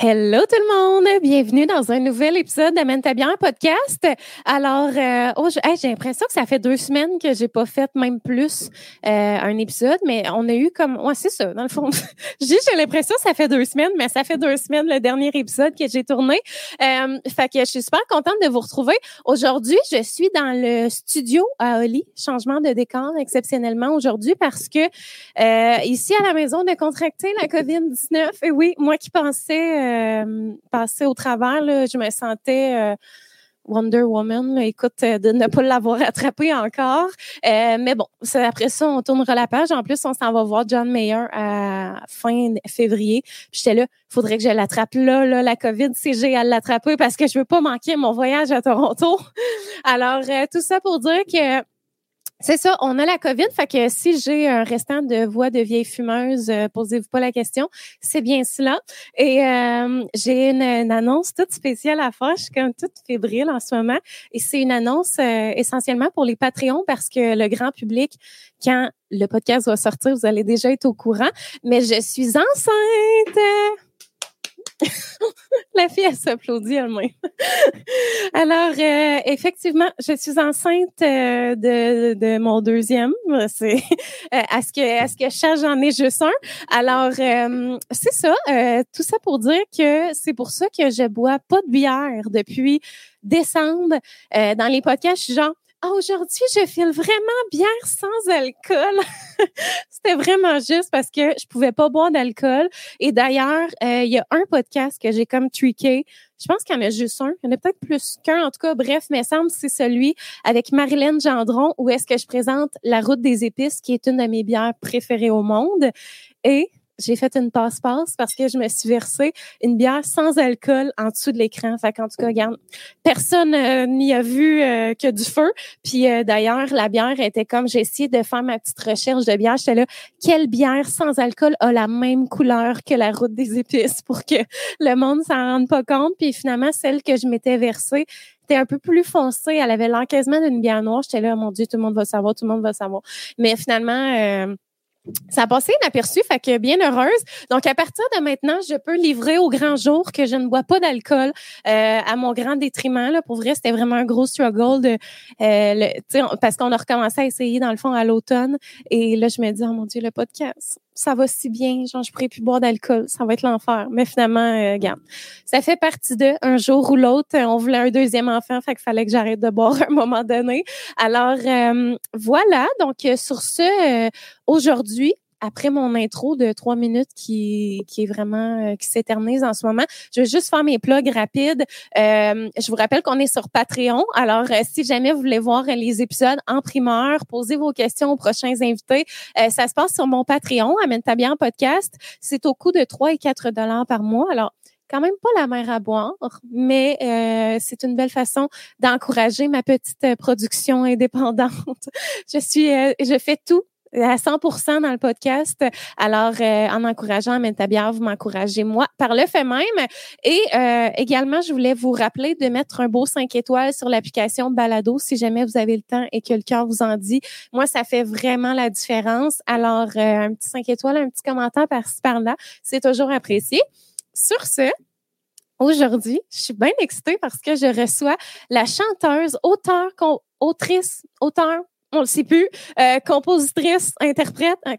Hello tout le monde, bienvenue dans un nouvel épisode d'Amène ta bien podcast. Alors, euh, oh, j'ai l'impression que ça fait deux semaines que j'ai pas fait même plus euh, un épisode, mais on a eu comme, ouais c'est ça dans le fond. j'ai l'impression que ça fait deux semaines, mais ça fait deux semaines le dernier épisode que j'ai tourné. Euh, fait que je suis super contente de vous retrouver. Aujourd'hui, je suis dans le studio à Oli, changement de décor exceptionnellement aujourd'hui parce que euh, ici à la maison on a contracté la COVID 19. Et oui, moi qui pensais euh, passer au travers, je me sentais euh, Wonder Woman. écoute, euh, de ne pas l'avoir attrapé encore. mais bon, après ça, on tournera la page. En plus, on s'en va voir John Mayer à fin février. J'étais là, faudrait que je l'attrape là, là, la COVID, si j'ai à l'attraper parce que je veux pas manquer mon voyage à Toronto. Alors, tout ça pour dire que c'est ça, on a la COVID, fait que si j'ai un restant de voix de vieille fumeuse, euh, posez-vous pas la question, c'est bien cela. Et euh, j'ai une, annonce toute spéciale à faire, je suis comme toute fébrile en ce moment. Et c'est une annonce euh, essentiellement pour les Patreons parce que le grand public, quand le podcast va sortir, vous allez déjà être au courant. Mais je suis enceinte. la fille, elle s'applaudit elle-même. Alors, euh, effectivement, je suis enceinte euh, de, mon deuxième. C'est euh, à ce que à ce que je cherche, j'en ai juste un. Alors, c'est ça. tout ça pour dire que c'est pour ça que je bois pas de bière depuis décembre. dans les podcasts, genre ah, aujourd'hui, je file vraiment bière sans alcool. C'était vraiment juste parce que je pouvais pas boire d'alcool. Et d'ailleurs, euh, il y a un podcast que j'ai comme tweaké. Je pense qu'il y en a juste un. Il y en a peut-être plus qu'un. En tout cas, bref, mais semble c'est celui avec Marilyn Gendron où est-ce que je présente La Route des épices, qui est une de mes bières préférées au monde. Et j'ai fait une passe-passe parce que je me suis versé une bière sans alcool en dessous de l'écran. Fait qu'en tout cas, regarde, personne euh, n'y a vu euh, que du feu. Puis euh, d'ailleurs, la bière était comme j'ai essayé de faire ma petite recherche de bière. J'étais là, quelle bière sans alcool a la même couleur que la route des épices pour que le monde s'en rende pas compte? Puis finalement, celle que je m'étais versée était un peu plus foncée. Elle avait l'encaissement d'une bière noire. J'étais là, oh mon Dieu, tout le monde va savoir, tout le monde va savoir. Mais finalement, ça a passé inaperçu, fait que bien heureuse. Donc, à partir de maintenant, je peux livrer au grand jour que je ne bois pas d'alcool euh, à mon grand détriment. Là. Pour vrai, c'était vraiment un gros struggle de, euh, parce qu'on a recommencé à essayer, dans le fond, à l'automne. Et là, je me dis, oh mon Dieu, le podcast, ça va si bien, genre, je pourrais plus boire d'alcool, ça va être l'enfer. Mais finalement, euh, ça fait partie de un jour ou l'autre. On voulait un deuxième enfant, fait qu'il fallait que j'arrête de boire à un moment donné. Alors, euh, voilà. Donc, sur ce, aujourd'hui, après mon intro de trois minutes qui, qui est vraiment euh, qui s'éternise en ce moment, je vais juste faire mes plugs rapides. Euh, je vous rappelle qu'on est sur Patreon. Alors, euh, si jamais vous voulez voir les épisodes en primeur, posez vos questions aux prochains invités. ça se passe sur mon Patreon, Amène ta bien podcast. C'est au coût de 3 et 4 dollars par mois. Alors, quand même pas la mer à boire, mais c'est une belle façon d'encourager ma petite production indépendante. je suis, je fais tout à 100% dans le podcast. Alors, euh, en encourageant Mentabière, vous m'encouragez moi par le fait même. Et euh, également, je voulais vous rappeler de mettre un beau 5 étoiles sur l'application Balado si jamais vous avez le temps et que le cœur vous en dit. Moi, ça fait vraiment la différence. Alors, euh, un petit 5 étoiles, un petit commentaire par-ci par-là, c'est toujours apprécié. Sur ce, Aujourd'hui, je suis bien excitée parce que je reçois la chanteuse, auteur, autrice, auteur, on le sait plus, euh, compositrice, interprète, euh,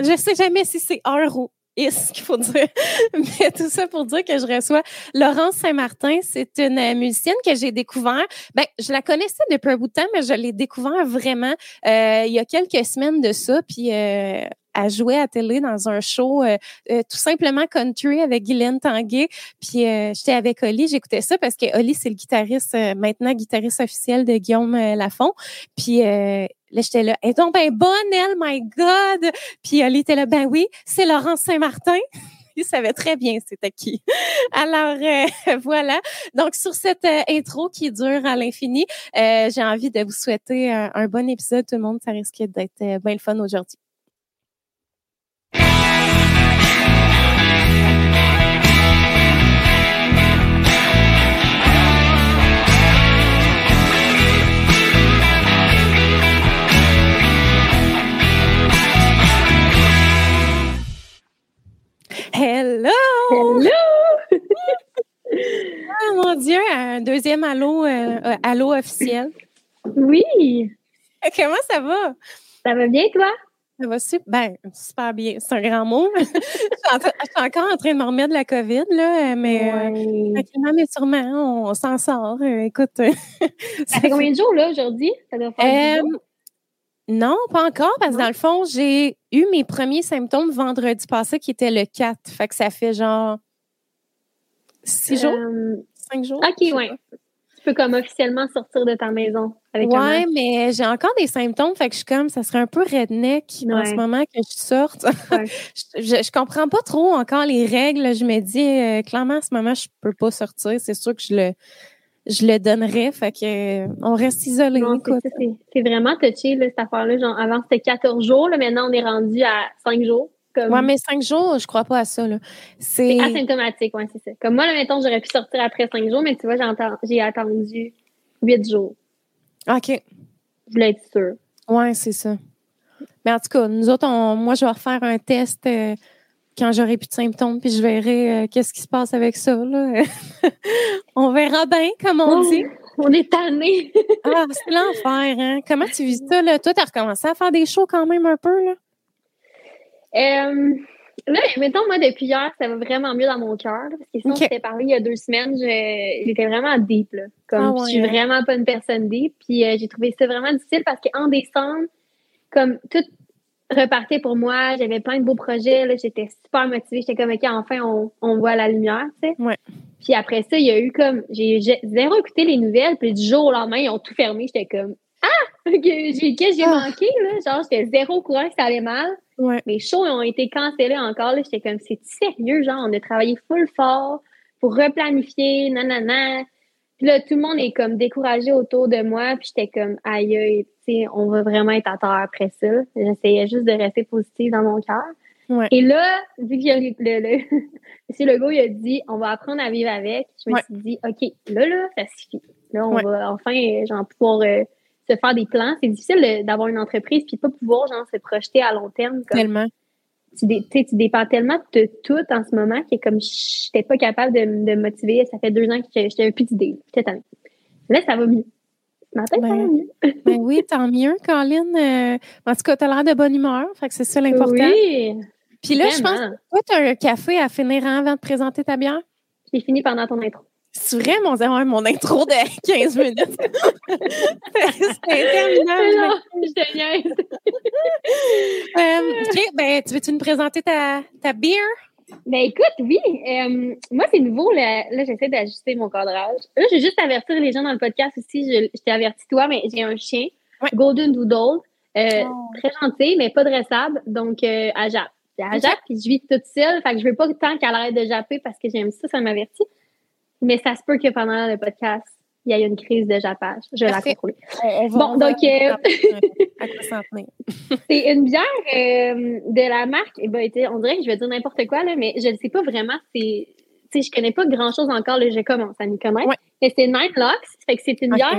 je sais jamais si c'est heure ou is qu'il faut dire, mais tout ça pour dire que je reçois Laurence Saint-Martin. C'est une euh, musicienne que j'ai découvert. Ben, je la connaissais depuis un bout de temps, mais je l'ai découvert vraiment euh, il y a quelques semaines de ça. Puis euh, à jouer à télé dans un show euh, euh, tout simplement country avec Guylaine Tanguay. Puis euh, j'étais avec Oli, j'écoutais ça parce que Oli, c'est le guitariste, maintenant guitariste officiel de Guillaume Lafont. Puis là, j'étais là, et donc ben bonne elle, my God! Puis Oli était là, ben oui, c'est Laurence Saint-Martin. il savait très bien c'était qui. Alors voilà. Donc sur cette intro qui dure à l'infini, j'ai envie de vous souhaiter un, un, bon épisode tout le monde. Ça risque d'être bien le fun aujourd'hui. Hello! Hello! mon Dieu, un deuxième allô, euh, euh, allô officiel. Oui. Comment ça va? Ça va bien, toi? Ça va super, ben, super bien. C'est un grand mot. je, suis encore en train de me remettre de la COVID, là, mais euh, tranquillement, mais sûrement, on, s'en sort. écoute. ça fait combien de jours, là, aujourd'hui? Ça doit faire non, pas encore, parce que dans le fond, j'ai eu mes premiers symptômes vendredi passé qui était le 4. Fait que ça fait genre six jours? Euh, cinq jours? OK, oui. Tu peux comme officiellement sortir de ta maison avec Ouais, mais j'ai encore des symptômes, fait que je suis comme, ça serait un peu redneck en ce moment que je sorte. je, je, comprends pas trop encore les règles. Je me dis, euh, clairement, en ce moment, je peux pas sortir. C'est sûr que je le je le donnerais. Fait que on reste isolé. C'est vraiment touché, là, cette affaire-là. Genre, avant, c'était 14 jours. Là, maintenant, on est rendu à 5 jours. Comme... Ouais, mais 5 jours, je crois pas à ça. C'est asymptomatique, ouais, c'est ça. Comme moi, là, mettons, j'aurais pu sortir après 5 jours, mais tu vois, j'ai attendu 8 jours. OK. Je voulais être sûre. Ouais, c'est ça. Mais en tout cas, nous autres, moi, je vais refaire un test euh, quand j'aurai plus de symptômes, puis je verrai euh, qu'est-ce qui se passe avec ça. Là. on verra bien, comme on oh, dit. On est tanné. ah, c'est l'enfer, hein? Comment tu vis ça, là? Toi, tu as recommencé à faire des shows quand même un peu, là? Euh, là, mettons, moi, depuis hier, ça va vraiment mieux dans mon cœur. Parce que sinon, okay. je parlé il y a deux semaines, j'étais vraiment deep, là. Comme, ah je suis vraiment pas une personne deep. Puis euh, j'ai trouvé ça vraiment difficile parce qu'en décembre, comme tout repartait pour moi. J'avais plein de beaux projets. J'étais super motivée. J'étais comme, OK, enfin, on, on voit la lumière, tu sais. Ouais. Puis après ça, il y a eu comme, j'ai zéro écouté les nouvelles. Puis du jour au lendemain, ils ont tout fermé. J'étais comme, ah! Qu'est-ce que j'ai ah. manqué, là? Genre, j'étais zéro au courant que ça allait mal. Ouais. Mes shows ont été cancellés encore. J'étais comme, c'est sérieux, genre, on a travaillé full fort pour replanifier, nanana. Puis là, tout le monde est comme découragé autour de moi. Puis j'étais comme, aïe, aïe, on va vraiment être à terre après ça. J'essayais juste de rester positive dans mon cœur. Et là, vu que le, le, M. Legault, il a dit, on va apprendre à vivre avec, je me suis dit, OK, là, là, ça suffit. Là, on va enfin, genre, pouvoir euh, se faire des plans. C'est difficile d'avoir une entreprise puis pas pouvoir, genre, se projeter à long terme. tellement. Tu, tu dépends tellement de tout en ce moment que comme je n'étais pas capable de, me motiver. Ça fait deux ans que j'étais un peu d'idée. Là, ça va mieux. Ben, ben, oui, tant mieux, Colin. Euh, en tout cas, tu as l'air de bonne humeur. Fait que c'est ça l'important. Oui. Puis là, je pense que toi, tu as un café à finir avant de présenter ta bière? J'ai fini pendant ton intro. C'est vrai, mon, mon intro de 15 minutes. c'est interminable. je te niaise. Euh, OK, ben, tu veux-tu nous présenter ta, ta bière? Ben écoute, oui. Euh, moi, c'est nouveau. Là, là j'essaie d'ajuster mon cadrage. Là, je vais juste avertir les gens dans le podcast aussi. Je, t'ai averti toi, mais j'ai un chien, Golden Doodle. Euh, oh. Très gentil, mais pas dressable. Donc, euh, à Jap. À Jap, puis je vis toute seule. Fait que je veux pas tant qu'elle arrête de japper parce que j'aime ça, ça m'avertit. Mais ça se peut que pendant le podcast, il y a une crise de jappage. Je vais la contrôler. bon, donc, euh, c'est une bière euh, de la marque. Eh ben, on dirait que je vais dire n'importe quoi, là, mais je ne sais pas vraiment. C'est, tu sais, je connais pas grand chose encore. Là, je commence à m'y connaître. Mais c'est Nine Locks. Fait que c'est une bière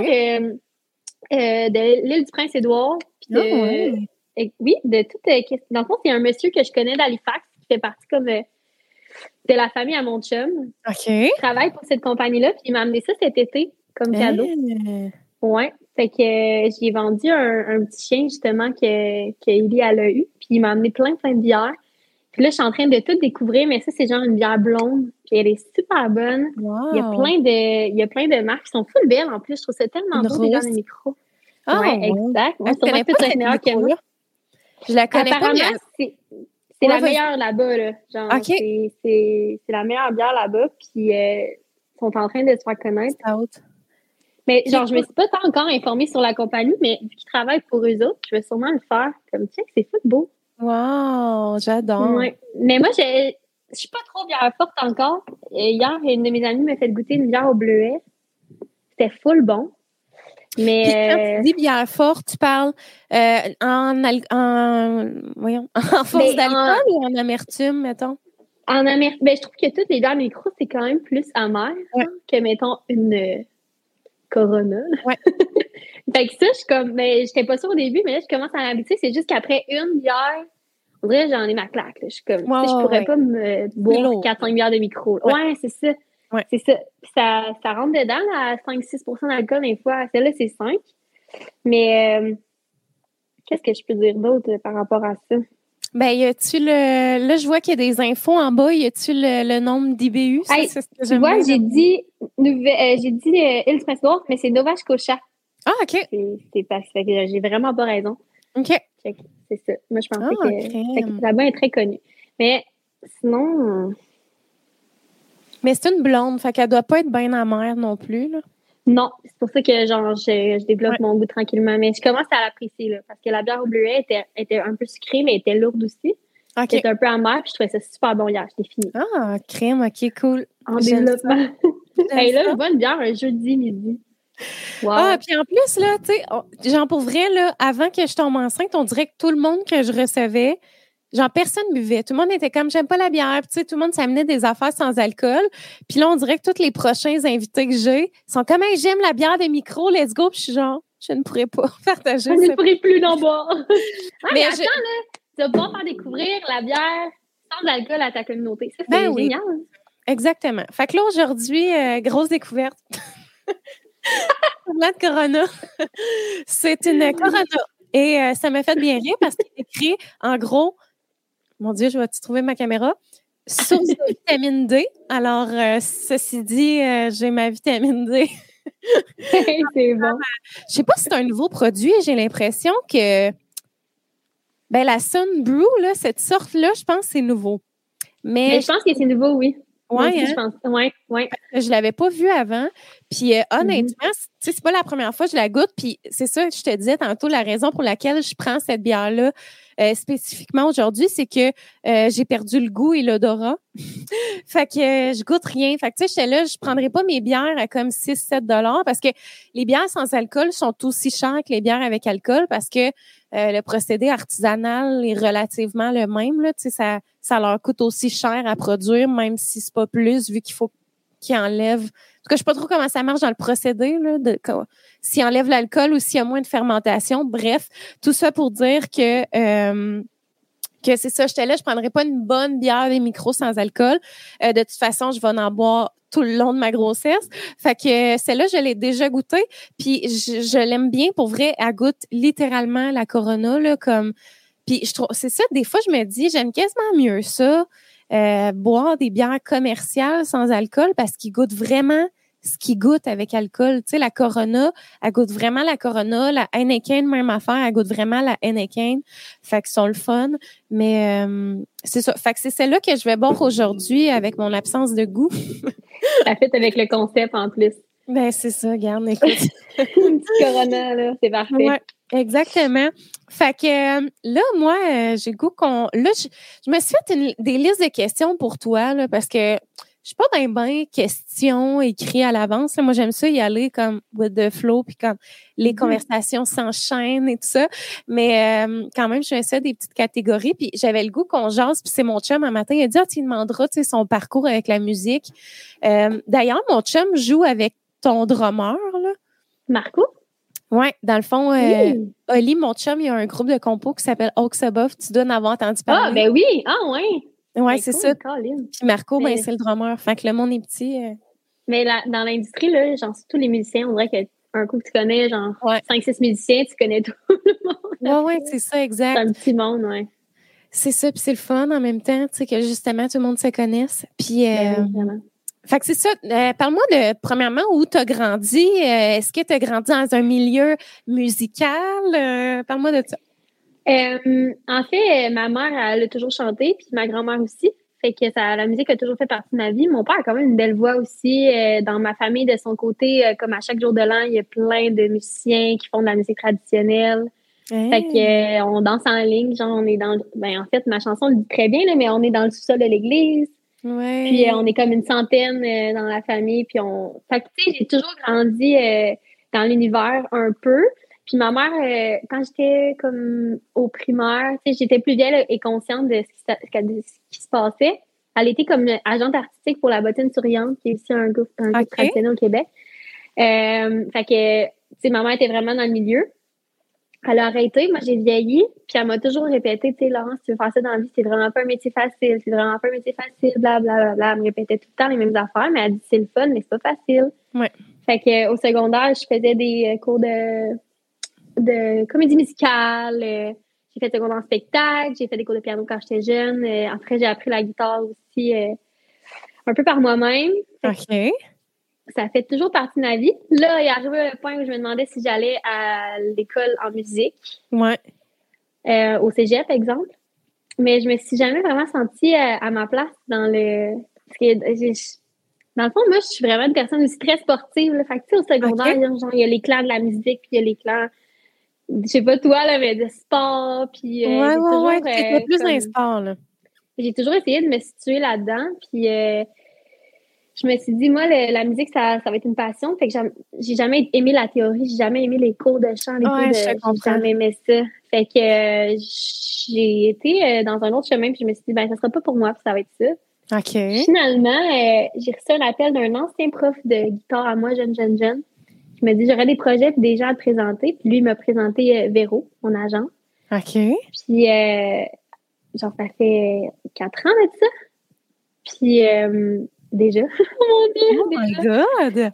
euh, de l'île du Prince-Édouard. Oh, oui. oui, de toute. dans le fond, c'est un monsieur que je connais d'Halifax qui fait partie comme de la famille à mon chum. OK. Il travaille pour cette compagnie-là, puis il m'a amené ça cet été comme cadeau. Eh. Ouais. Fait que euh, j'ai vendu un, petit chien justement que, que elle a eu. Puis il m'a amené plein, plein de bières. Puis là, je suis en train de tout découvrir, mais ça, c'est genre une bière blonde. Puis elle est super bonne. Il y a plein de, il y a plein de marques qui sont full belles en plus. Je trouve ça tellement beau dans le micro. Ah, ouais, exact. C'est peut meilleure que moi. Je la connais pas, mais... c'est la meilleure là-bas, là. Genre, c'est la meilleure bière là-bas. Puis, euh, ils sont en train de se faire connaître. Mais genre, je me suis pas tant encore informée sur la compagnie, mais vu qu'ils travaillent pour eux autres, je vais sûrement le faire. Comme, tiens, c'est fou beau. Wow, j'adore. Ouais. Mais moi, je je suis pas trop bière forte encore. Hier, une de mes amies m'a fait goûter une bière au bleuet. C'était full bon. Mais quand tu euh, dis bière forte, tu parles euh, en, en, voyons, en force d'alcool ou en amertume, mettons? En amertume. Ben, je trouve que toutes les bières micro, c'est quand même plus amer que, mettons, une Corona. Ouais. fait que ça, je suis comme, mais ben, j'étais pas sûre au début, mais là, je commence à m'habituer. C'est juste qu'après une bière, en vrai, j'en ai ma claque. Je suis comme, je pourrais pas me boire 4-5 bières de micro. Ouais, c'est ça. C'est ça. ça. Ça rentre dedans à 5-6% d'alcool des fois. Celle-là, c'est 5. Mais euh, qu'est-ce que je peux dire d'autre par rapport à ça? Ben, y a-tu le. Là, je vois qu'il y a des infos en bas. Y a-tu le, le nombre d'IBU? tu vois, j'ai dit, euh, j'ai dit euh, mais c'est Nova Scotia. Ah, OK. C'est parce que j'ai vraiment pas raison. OK. C'est ça. Moi, je pensais ah, que, là-bas est très connu. Mais sinon. Mais c'est une blonde, fait qu'elle doit pas être bien amère non plus, là. Non, c'est pour ça que genre je, développe mon goût tranquillement. Mais je commence à l'apprécier parce que la bière au bleuet était, était un peu sucrée, mais était lourde aussi. OK. C'était un peu amer, puis je trouvais ça super bon hier. J'étais fini. Ah, crème, ok, cool. En développement. hey, là, je une bière un jeudi midi. Wow. Ah, puis en plus, là, tu sais, genre pour vrai, là, avant que je tombe enceinte, on dirait que tout le monde que je recevais, Genre, personne buvait. Tout le monde était comme, j'aime pas la bière. Puis, tu sais, tout le monde s'amenait des affaires sans alcool. Puis là, on dirait que tous les prochains invités que j'ai sont comme, j'aime la bière des micros, let's go. Puis je suis genre, je ne pourrais pas partager. Je ne pourrais plus d'en boire. mais, attends, là, tu vas pouvoir faire découvrir la bière sans alcool à ta communauté. Ça, c'est ben génial. Exactement. Fait que là, aujourd'hui, euh, grosse découverte. la de Corona. c'est une Corona. Et euh, ça m'a fait bien rire parce qu'il est écrit, en gros, mon Dieu, je vais-tu trouver ma caméra? Source de vitamine D. Alors, euh, ceci dit, euh, j'ai ma vitamine D. c'est bon. Je sais pas si c'est un nouveau produit. J'ai l'impression que ben, la Sun Brew, là, cette sorte-là, je pense que c'est nouveau. Mais, je pense que c'est nouveau, oui. Oui, hein? je pense. Ouais, ouais. Je l'avais pas vu avant. Puis euh, mm-hmm. honnêtement, c'est pas la première fois que je la goûte. Puis c'est ça, je te disais tantôt, la raison pour laquelle je prends cette bière-là, euh, spécifiquement aujourd'hui, c'est que euh, j'ai perdu le goût et l'odorat. fait que euh, je goûte rien. Fait que tu sais, j'étais là, je prendrais pas mes bières à comme 6-7 dollars parce que les bières sans alcool sont aussi chères que les bières avec alcool parce que le procédé artisanal est relativement le même. Là, tu sais, ça, ça leur coûte aussi cher à produire, même si c'est pas plus, vu qu'il faut qu'ils enlèvent que je sais pas trop comment ça marche dans le procédé, là, de, s'il enlève l'alcool ou s'il y a moins de fermentation. Bref, tout ça pour dire que euh, que c'est ça, j'étais là, je prendrais pas une bonne bière des micros sans alcool. Euh, de toute façon, je vais en boire tout le long de ma grossesse. Fait que celle-là, je l'ai déjà goûtée, puis je, l'aime bien. Pour vrai, elle goûte littéralement la Corona, là, comme... Puis je trouve, c'est ça, des fois, je me dis, j'aime quasiment mieux ça, euh, boire des bières commerciales sans alcool parce qu'ils goûtent vraiment ce qui goûte avec alcool. Tu sais, la Corona, elle goûte vraiment la Corona. La Heineken, même affaire, elle goûte vraiment la Heineken. Fait que sont le fun. Mais euh, c'est ça. Fait que c'est celle-là que je vais boire aujourd'hui avec mon absence de goût. ça fait avec le concept en plus. Ben, c'est ça, regarde, écoute. Une petite Corona, là, c'est parfait. Ouais, exactement. Fait que euh, là, moi, euh, j'ai goût qu'on. Là, je, me suis fait des listes de questions pour toi, là, parce que suis pas d'un bain questions écrites à l'avance. Moi, j'aime ça y aller comme with the flow, puis comme les mm-hmm. conversations s'enchaînent et tout ça. Mais euh, quand même, je fais ça des petites catégories. Puis j'avais le goût qu'on jase. Puis c'est mon chum un matin, il a dit, ah, tu demanderas son parcours avec la musique. Euh, d'ailleurs, mon chum joue avec ton drummer, là. Marco? Oui, dans le fond, euh, Oli, mon chum, il y a un groupe de compos qui s'appelle Oaks Above. Tu dois en avoir entendu parler. Ah, ben oui! Ah, ouais! Oui, ben, c'est ça. Puis Marco, ben, c'est le drummer. Fait que le monde est petit. Euh. Mais dans l'industrie, là, genre, tous les musiciens, on dirait qu'un coup que tu connais, genre, 5-6 musiciens, tu connais tout le monde. Oui, oui, c'est ça, exact. C'est un petit monde, oui. C'est ça, puis c'est le fun en même temps, tu sais, que justement, tout le monde se connaisse. Puis, euh, ben fait que c'est ça. Euh, parle-moi de, premièrement, où tu as grandi. Est-ce que tu as grandi dans un milieu musical? Parle-moi de ça. Euh, en fait, ma mère, elle a toujours chanté, puis ma grand-mère aussi. Fait que ça, la musique a toujours fait partie de ma vie. Mon père a quand même une belle voix aussi. Euh, dans ma famille, de son côté, euh, comme à chaque jour de l'an, il y a plein de musiciens qui font de la musique traditionnelle. Fait que on danse en ligne, genre on est dans ben en fait ma chanson le dit très bien là, mais on est dans le sous-sol de l'église. Puis on est comme une centaine dans la famille puis on fait que tu sais, j'ai toujours grandi dans l'univers un peu. Puis ma mère, euh, quand j'étais comme au primaire, j'étais plus vieille et consciente de ce, qui, se passait. Elle était comme agente artistique pour la bottine souriante, qui est aussi un groupe, un traditionnel au Québec. Euh, fait que, tu sais, ma mère était vraiment dans le milieu. elle a arrêté. Moi, j'ai vieilli. Puis elle m'a toujours répété, tu sais, Laurence, tu veux faire ça dans la vie, c'est vraiment pas un métier facile. C'est vraiment pas un métier facile, blablabla. Bla, bla, Elle me répétait tout le temps les mêmes affaires, mais elle dit, c'est le fun, mais c'est pas facile. Ouais. Fait que, au secondaire, je faisais des euh, cours de, de comédie musicale. euh, J'ai fait cours en spectacle. J'ai fait des cours de piano quand j'étais jeune. Euh, Après, j'ai appris la guitare aussi euh, un peu par moi-même. OK. Ça fait toujours partie de ma vie. Là, il est arrivé un point où je me demandais si j'allais à l'école en musique, Ouais. euh, au cégep, par exemple. Mais je me suis jamais vraiment sentie à ma place dans le. Parce que dans le fond, moi, je suis vraiment une personne aussi très sportive. Là. Fait que, au secondaire, genre, il y a les clans de la musique, puis il y a les clans, je sais pas toi, là, mais de sport, puis euh, ouais, ouais, toujours, ouais. Euh, plus dans comme- sports, là. j'ai toujours essayé de me situer là-dedans. Puis euh, je me suis dit, moi, le- la musique, ça, ça va être une passion. Fait que j'ai jamais aimé la théorie, j'ai jamais aimé les cours de chant, les Ouais, cours de. J'ai jamais aimé ça. Fait que euh, j'ai été euh, dans un autre chemin, puis je me suis dit, ben, ça sera pas pour moi, puis ça va être ça. OK. Finalement, j'ai reçu un appel d'un ancien prof de guitare à moi, jeune, jeune, jeune. Qui m'a dit, j'aurais des projets gens à te présenter. Puis lui, il m'a présenté euh, Véro, mon agent. OK. Puis, euh, genre, ça fait quatre ans de ça. Puis, euh, déjà. oh mon Dieu! Oh my déjà. God!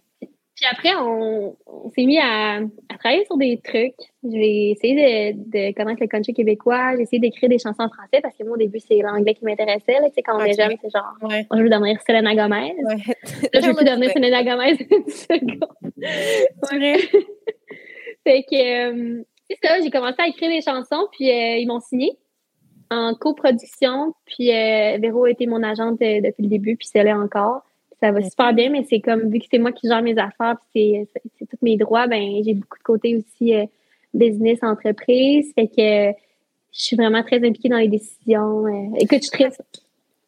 Puis après, on, on s'est mis à, à travailler sur des trucs. J'ai essayé de, de connaître le country québécois. J'ai essayé d'écrire des chansons en français parce que moi, au début, c'est l'anglais qui m'intéressait. là. Tu sais, quand on est jeune, c'est genre, Ouais. je veux devenir Selena Gomez. ouais. Là, je veux plus devenir Selena Gomez une seconde. Fait que, euh, c'est ça, j'ai commencé à écrire des chansons, puis euh, ils m'ont signé en coproduction. Puis euh, Véro a été mon agente euh, depuis le début, puis c'est là encore. Ça va super bien, mais c'est comme, vu que c'est moi qui gère mes affaires, puis c'est, c'est, tous mes droits, ben j'ai beaucoup de côté aussi euh, business, entreprise. Fait que euh, je suis vraiment très impliquée dans les décisions. euh. écoute, je suis très...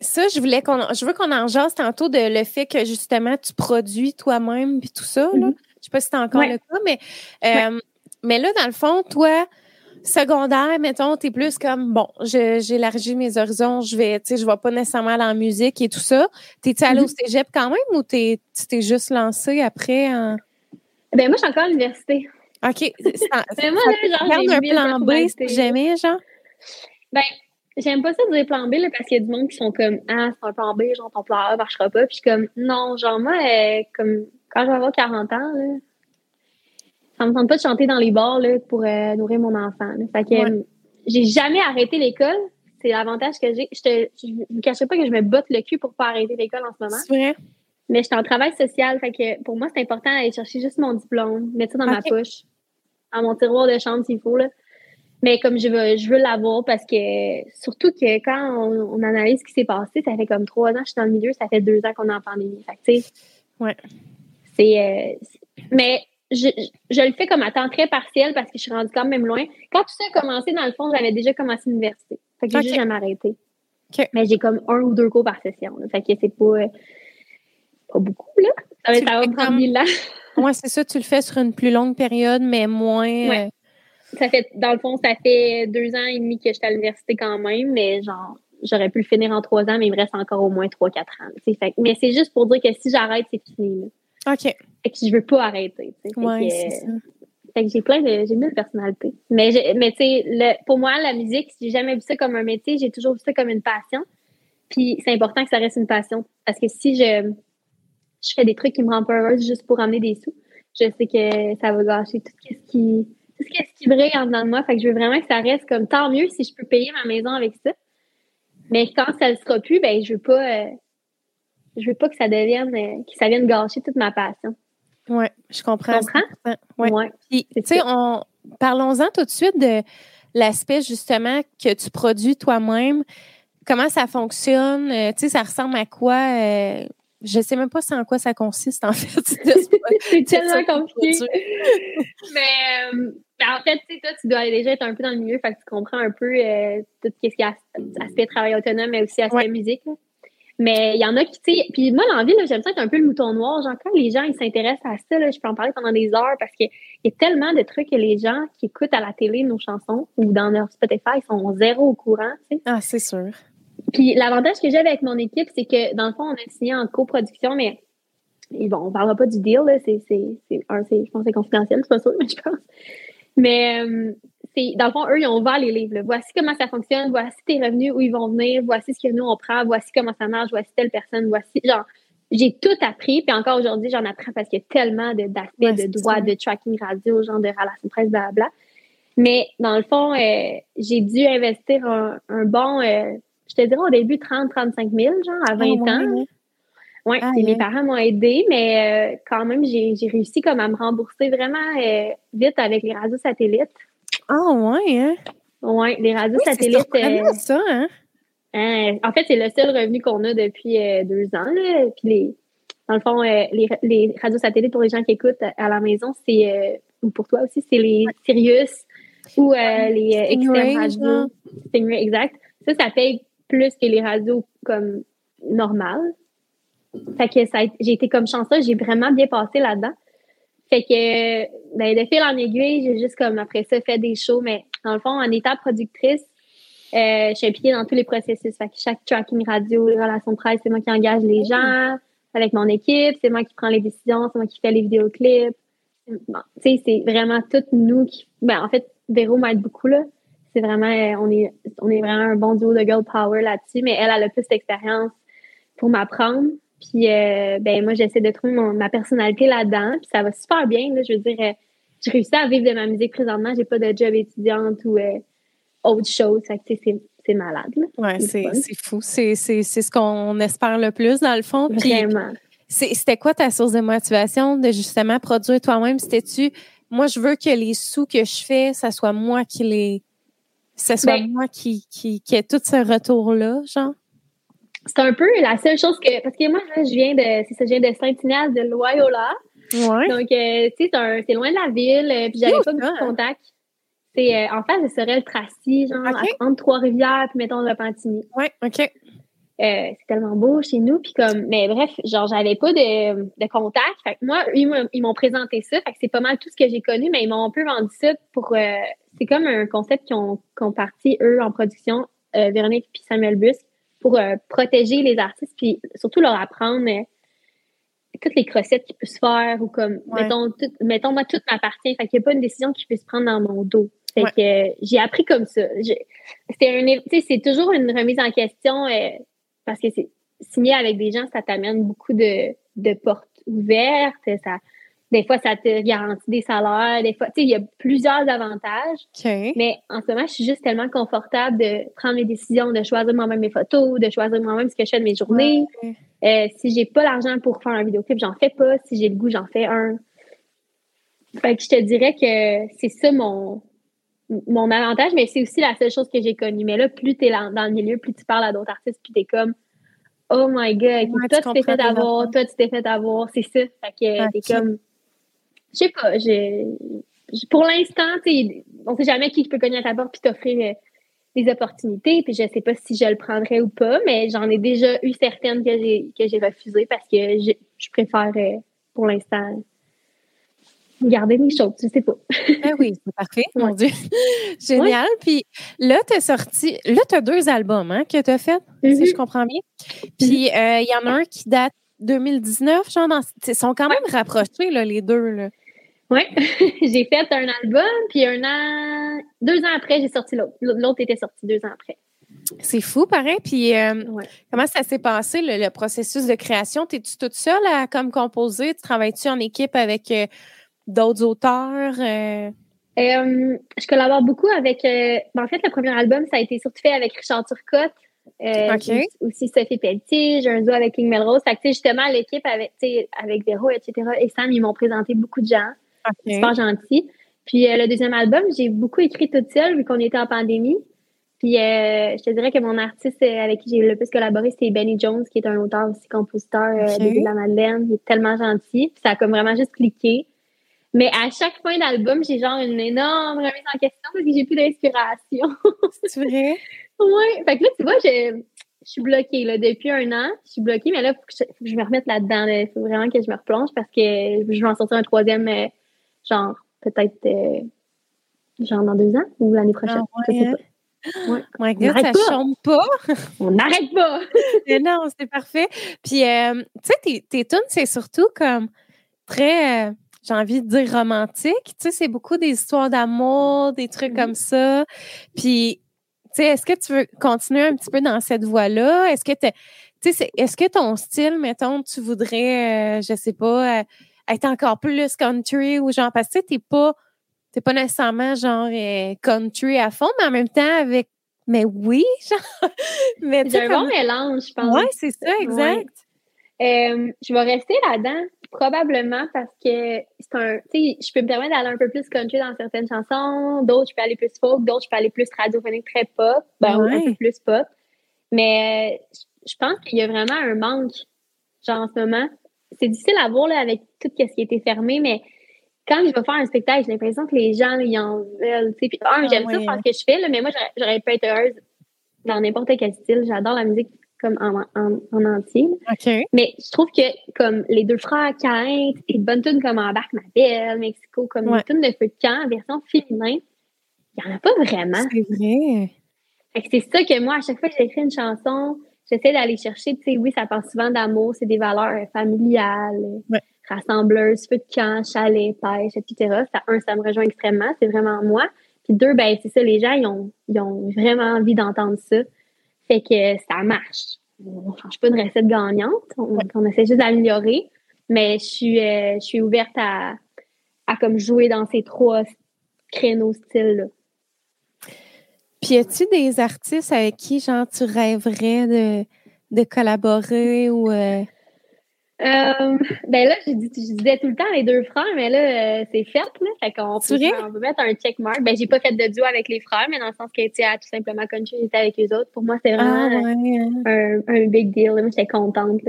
Ça, je voulais qu'on, je veux qu'on en jase tantôt de le fait que justement tu produis toi-même puis tout ça. Là. Mhm. Je sais pas si c'est encore Ouais. le cas, mais euh, mais là dans le fond, toi secondaire, mettons, t'es plus comme bon, j'élargis mes horizons, je vais, tu sais, je vais pas nécessairement aller en musique et tout ça. T'es-tu allé au Mhm. cégep quand même ou t'es, tu t'es juste lancé après en... Ben moi, je suis encore à l'université. OK. C'est- ça- Mais moi, là, genre, un plan B si jamais, genre? Ben, j'aime pas ça dire plan B, là, parce qu'il y a du monde qui sont comme, ah, c'est un plan B, genre, ton plan A marchera pas. Puis je suis comme, non, genre, moi, euh, comme, quand je vais avoir 40 ans, là, ça me tente pas de chanter dans les bars, là, pour euh, nourrir mon enfant, là. Fait que, Ouais. euh, j'ai jamais arrêté l'école. C'est l'avantage que j'ai. Je te, je vous cacherai pas que je me botte le cul pour pas arrêter l'école en ce moment. C'est vrai? Mais je suis en travail social. Fait que, pour moi, c'est important d'aller chercher juste mon diplôme, mettre ça dans ma poche, dans mon tiroir de chambre s'il faut, là. Mais comme je veux, je veux l'avoir parce que surtout que quand on, on analyse ce qui s'est passé, ça fait comme trois ans que je suis dans le milieu, ça fait deux ans qu'on est en pandémie. Fait que, tu sais, Ouais. c'est. euh, c'est- mais je, je, le fais comme à temps très partiel parce que je suis rendue quand même loin. Quand tout ça a commencé, dans le fond, j'avais déjà commencé l'université. Fait que j'ai juste jamais arrêté. Mais j'ai comme un ou deux cours par session. là. Fait que c'est pas, euh, pas beaucoup, là. Ça va, ça me prendre comme- mille ans. Ouais, c'est ça, tu le fais sur une plus longue période, mais moins. Ouais. euh, Ça fait, dans le fond, ça fait deux ans et demi que j'étais à l'université quand même, mais genre, j'aurais pu le finir en trois ans, mais il me reste encore au moins trois, quatre ans. Fait, mais c'est juste pour dire que si j'arrête, c'est fini. Là. OK. Fait que je veux pas arrêter. Fait Ouais, que. Fait que j'ai plein de, j'ai mille personnalités. Mais, mais tu sais, le- pour moi, la musique, j'ai jamais vu ça comme un métier, j'ai toujours vu ça comme une passion. Puis c'est important que ça reste une passion. Parce que si je, je fais des trucs qui me rendent pas heureuse juste pour ramener des sous, je sais que ça va gâcher tout ce qui, tout ce qui- qui brille en dedans de moi. Fait que je veux vraiment que ça reste comme tant mieux si je peux payer ma maison avec ça. Mais quand ça ne sera plus, ben je veux pas, euh, je veux pas que ça devienne, euh, que ça vienne gâcher toute ma passion. Ouais, je comprends. Tu comprends? 100%. Ouais. Puis, tu sais, on parlons-en tout de suite de l'aspect justement que tu produis toi-même. Comment ça fonctionne? Euh, tu sais, ça ressemble à quoi? Euh, je sais même pas c'est en quoi ça consiste, en fait. c'est tellement compliqué. Mais euh, ben, en fait, tu sais, toi, tu dois déjà être un peu dans le milieu, fait que tu comprends un peu euh, tout ce qui est as- aspect travail autonome, mais aussi aspect Ouais. musique. là. Mais il y en a qui, tu sais, puis moi, l'envie, là, j'aime ça être un peu le mouton noir. Genre, quand les gens, ils s'intéressent à ça, là, je peux en parler pendant des heures parce qu'il y a tellement de trucs que les gens qui écoutent à la télé nos chansons ou dans leur Spotify, ils sont zéro au courant, tu sais. Ah, c'est sûr. Puis l'avantage que j'ai avec mon équipe, c'est que dans le fond, on a signé en coproduction, mais bon, on parlera pas du deal, là. C'est, c'est, c'est, un, c'est, je pense que c'est confidentiel, c'est pas sûr, mais je pense. Mais euh, c'est, dans le fond, eux, ils ont ouvert les livres. Voici comment ça fonctionne, voici tes revenus, où ils vont venir, voici ce que nous, on prend, voici comment ça marche, voici telle personne, voici, genre, j'ai tout appris, puis encore aujourd'hui, j'en apprends parce qu'il y a tellement d'aspects de, droits, de tracking radio, genre de relations presse, blablabla. Mais dans le fond, euh, j'ai dû investir un, bon, euh, je te dirais au début 30-35 000, genre à 20 ah, ans. Oui, mes parents m'ont aidé, mais euh, quand même, j'ai réussi comme à me rembourser vraiment vite avec les radios satellites. Ah ouais, hein? Oui, les radios satellites. C'est ça, hein? Hein, en fait, c'est le seul revenu qu'on a depuis euh, deux ans. Puis les, dans le fond, euh, les, les, radios satellites pour les gens qui écoutent à la maison, c'est euh, ou pour toi aussi, c'est les Sirius ou les radios. Stingray, exact. Ça, ça paye plus que les radios comme normales. Fait que ça j'ai été comme chanceuse, j'ai vraiment bien passé là-dedans. Fait que ben, de fil en aiguille, j'ai juste comme après ça fait des shows, mais dans le fond, en étant productrice, euh, je suis impliquée dans tous les processus. Fait que chaque tracking radio, les relations de presse, c'est moi qui engage les gens avec mon équipe, c'est moi qui prends les décisions, c'est moi qui fais les vidéoclips. Bon, tu sais, c'est vraiment toutes nous qui. Ben, en fait, Véro m'aide beaucoup, là. C'est vraiment, euh, on est, on est vraiment un bon duo de girl power là-dessus, mais elle, elle a plus d'expérience pour m'apprendre. Puis, euh, ben, moi, j'essaie de trouver ma personnalité là-dedans. Puis, ça va super bien, là. Je veux dire, j'ai réussi à vivre de ma musique présentement. J'ai pas de job étudiante ou autre chose. c'est malade. Oui, c'est fou. C'est ce qu'on espère le plus, dans le fond. Vraiment. C'était quoi ta source de motivation de justement produire toi-même? C'était-tu, moi, je veux que les sous que je fais, ça soit moi qui les. Ça soit ben moi qui, qui, qui ait tout ce retour-là, genre? C'est un peu la seule chose que. Parce que moi, je viens de. Ça, je viens de Saint-Ignace de Loyola. Ouais. Donc, euh, tu sais, c'est loin de la ville, euh, puis j'avais pas beaucoup de contact. C'est euh, en fait, ce serait le Tracy, genre entre Trois-Rivières, puis mettons le Pantigny. Oui, OK. Euh, c'est tellement beau chez nous. Puis comme, mais bref, genre, j'avais pas de, de contact. Fait que moi, ils m'ont présenté ça. Fait que c'est pas mal tout ce que j'ai connu, mais ils m'ont un peu vendu ça pour. Euh, c'est comme un concept qu'ils ont, qu parti, eux, en production, Véronique puis Samuel Busque, pour protéger les artistes, puis surtout leur apprendre toutes les crossettes qu'ils peuvent se faire ou comme, mettons, mettons, moi, tout m'appartient. Fait qu'il n'y a pas une décision qui puisse prendre dans mon dos. Fait que j'ai appris comme ça. C'est c'est toujours une remise en question euh, parce que c'est signé avec des gens, ça t'amène beaucoup de, de portes ouvertes. Ça, des fois, ça te garantit des salaires. Des fois, tu sais, il y a plusieurs avantages. Mais en ce moment, je suis juste tellement confortable de prendre mes décisions, de choisir moi-même mes photos, de choisir moi-même ce que je fais de mes journées. Euh, si j'ai pas l'argent pour faire un vidéoclip, j'en fais pas. Si j'ai le goût, j'en fais un. Fait que je te dirais que c'est ça mon, mon avantage, mais c'est aussi la seule chose que j'ai connue. Mais là, plus tu es dans le milieu, plus tu parles à d'autres artistes, plus tu es comme Oh my God, toi, tu t'es fait avoir, toi, tu t'es fait avoir. C'est ça. Fait que t'es comme. Je sais pas, j'ai. Pour l'instant, on sait jamais qui peut cogner à ta porte puis t'offrir euh, des opportunités. Puis je sais pas si je le prendrais ou pas, mais j'en ai déjà eu certaines que j'ai que j'ai refusées parce que je, préfère euh, pour l'instant garder mes choses, je sais pas. ben oui, c'est parfait, mon Dieu. Génial. Puis là, tu as sorti, là, tu as deux albums hein, que tu as fait, si mm-hmm. je comprends bien. Puis euh, il y en a un qui date 2019, genre, ils sont quand même rapprochés, là, les deux. Là. Oui, j'ai fait un album, puis un an, deux ans après, j'ai sorti l'autre. L'autre était sorti deux ans après. C'est fou, pareil. Puis, euh, comment ça s'est passé, le, processus de création? T'es-tu toute seule à comme composer? Tu travailles-tu en équipe avec euh, d'autres auteurs? Euh? Je collabore beaucoup avec. Ben, en fait, le premier album, ça a été surtout fait avec Richard Turcotte. Aussi Sophie Pelletier, j'ai un duo avec King Melrose. Fait que, justement, l'équipe avec, avec Véro, etc. et Sam, ils m'ont présenté beaucoup de gens. C'est Super gentil. Puis le deuxième album, j'ai beaucoup écrit toute seule vu qu'on était en pandémie. Puis je te dirais que mon artiste avec qui j'ai le plus collaboré, c'est Benny Jones, qui est un auteur aussi compositeur de la Madeleine. Il est tellement gentil. Puis ça a comme vraiment juste cliqué. Mais à chaque fin d'album, j'ai genre une énorme remise en question parce que j'ai plus d'inspiration. C'est vrai? oui. Fait que là, tu vois, je, je suis bloquée. Là, depuis un an, je suis bloquée, mais là, il faut, que je me remette là-dedans. Il faut vraiment que je me replonge parce que je vais en sortir un troisième, euh, genre, peut-être, euh, genre dans deux ans ou l'année prochaine. Ah, ouais, sais pas. Ouais. My God, ça pas. chante pas. On n'arrête pas. non, c'est parfait. Puis, euh, tu sais, tes, tes tunes, c'est surtout comme très j'ai envie de dire romantique. Tu sais, c'est beaucoup des histoires d'amour, des trucs mm-hmm. comme ça. Puis, tu sais, est-ce que tu veux continuer un petit peu dans cette voie-là? Est-ce que tu est-ce que ton style, mettons, tu voudrais, euh, je sais pas, euh, être encore plus country ou genre, parce que tu t'es pas, t'es pas nécessairement genre euh, country à fond, mais en même temps avec, mais oui, genre, mais C'est un bon mélange, je pense. Ouais, c'est ça, exact. je vais rester là-dedans Probablement parce que c'est un. Tu sais, je peux me permettre d'aller un peu plus country dans certaines chansons, d'autres, je peux aller plus folk, d'autres, je peux aller plus radiophonique, très pop, ben, un peu plus pop. Mais je pense qu'il y a vraiment un manque, genre en ce moment. C'est difficile à voir là, avec tout ce qui a été fermé, mais quand je vais faire un spectacle, j'ai l'impression que les gens, ils en veulent. Puis, un, ah j'aime ça faire ce que je fais, là, mais moi, j'aurais pas été heureuse dans n'importe quel style. J'adore la musique comme en, en, entier. Mais je trouve que comme les deux frères Cain et bonne tune comme Embarque ma belle, Mexico, comme une tune de feu de camp, version féminin, il n'y en a pas vraiment. C'est vrai. C'est ça que moi, à chaque fois que j'écris une chanson, j'essaie d'aller chercher, tu sais, oui, ça parle souvent d'amour, c'est des valeurs familiales, rassembleuses, feu de camp, chalet, pêche, etc. Ça, un, ça me rejoint extrêmement, c'est vraiment moi. Puis deux, ben, c'est ça, les gens, ils ont, ils ont vraiment envie d'entendre ça. Fait que ça marche. On ne change pas une recette gagnante. On, essaie juste d'améliorer. Mais je suis, euh, je suis ouverte à, à comme jouer dans ces trois créneaux styles-là. Puis, as-tu des artistes avec qui, genre, tu rêverais de, de collaborer ou. Euh, euh, ben là, je, disais tout le temps les deux frères, mais là, euh, c'est fait, là. Fait qu'on peut, on peut mettre un check mark. Ben, j'ai pas fait de duo avec les frères, mais dans le sens que, tu tout simplement, country, avec les autres. Pour moi, c'est vraiment ah, hein. un, un, big deal. Moi, j'étais contente,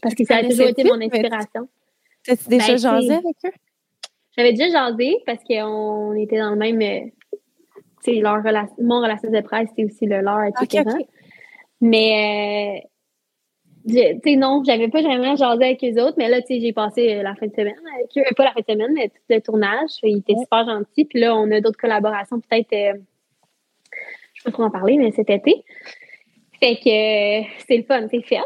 parce que ça a toujours été mon inspiration. T'as-tu déjà ben, jasé avec eux? J'avais déjà jasé parce qu'on était dans le même. Euh, leur relation, mon relation de presse, c'est aussi le leur, etc. Mais, tu sais, non, j'avais pas vraiment jasé avec eux autres, mais là, tu sais, j'ai passé euh, la fin de semaine avec eux. Pas la fin de semaine, mais tout le tournage. Ils étaient super gentils. Puis là, on a d'autres collaborations, peut-être, euh, je peux trop en parler, mais cet été. Fait que euh, c'est le fun, c'est fait.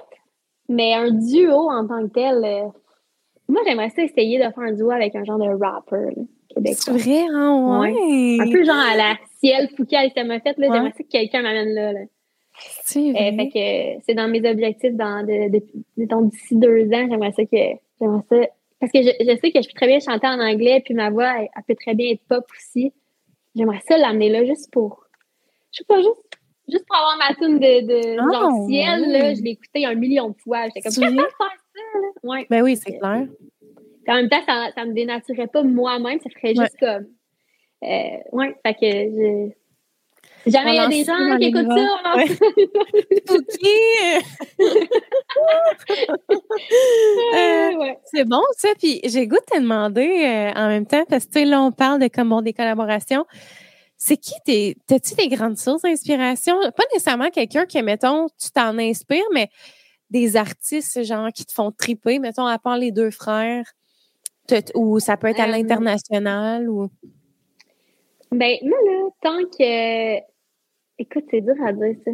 Mais un duo en tant que tel, moi, j'aimerais ça essayer de faire un duo avec un genre de rapper québécois. C'est vrai, hein, ouais. Un peu genre à la Ciel Foucault, ça m'a fait, là, j'aimerais ça que quelqu'un m'amène là. là. Euh, fait que c'est dans mes objectifs dans d'ici deux ans, j'aimerais ça que j'aimerais ça. Parce que je, je, sais que je peux très bien chanter en anglais, puis ma voix, elle, peut très bien être pop aussi. J'aimerais ça l'amener là juste pour. Je sais pas, juste, juste pour avoir ma tune de, de oh, ciel, là, je l'ai écouté un million de fois. J'étais comme, comment faire ça, là? Ouais. Ben oui, c'est clair. En même temps, ça, ça me dénaturerait pas moi-même, ça ferait juste comme. Euh, ouais, fait que je, Jamais il y a des gens qui écoutent ça. euh, C'est bon, ça. Puis j'ai goût de te demander euh, en même temps, parce que là, on parle de comment des collaborations. C'est qui tes. T'as-tu des grandes sources d'inspiration? Pas nécessairement quelqu'un qui, mettons, tu t'en inspires, mais des artistes, genre, qui te font triper, mettons, à part les deux frères, ou ça peut être à euh, l'international ou? Ben, moi, là, tant que Écoute, c'est dur à dire ça.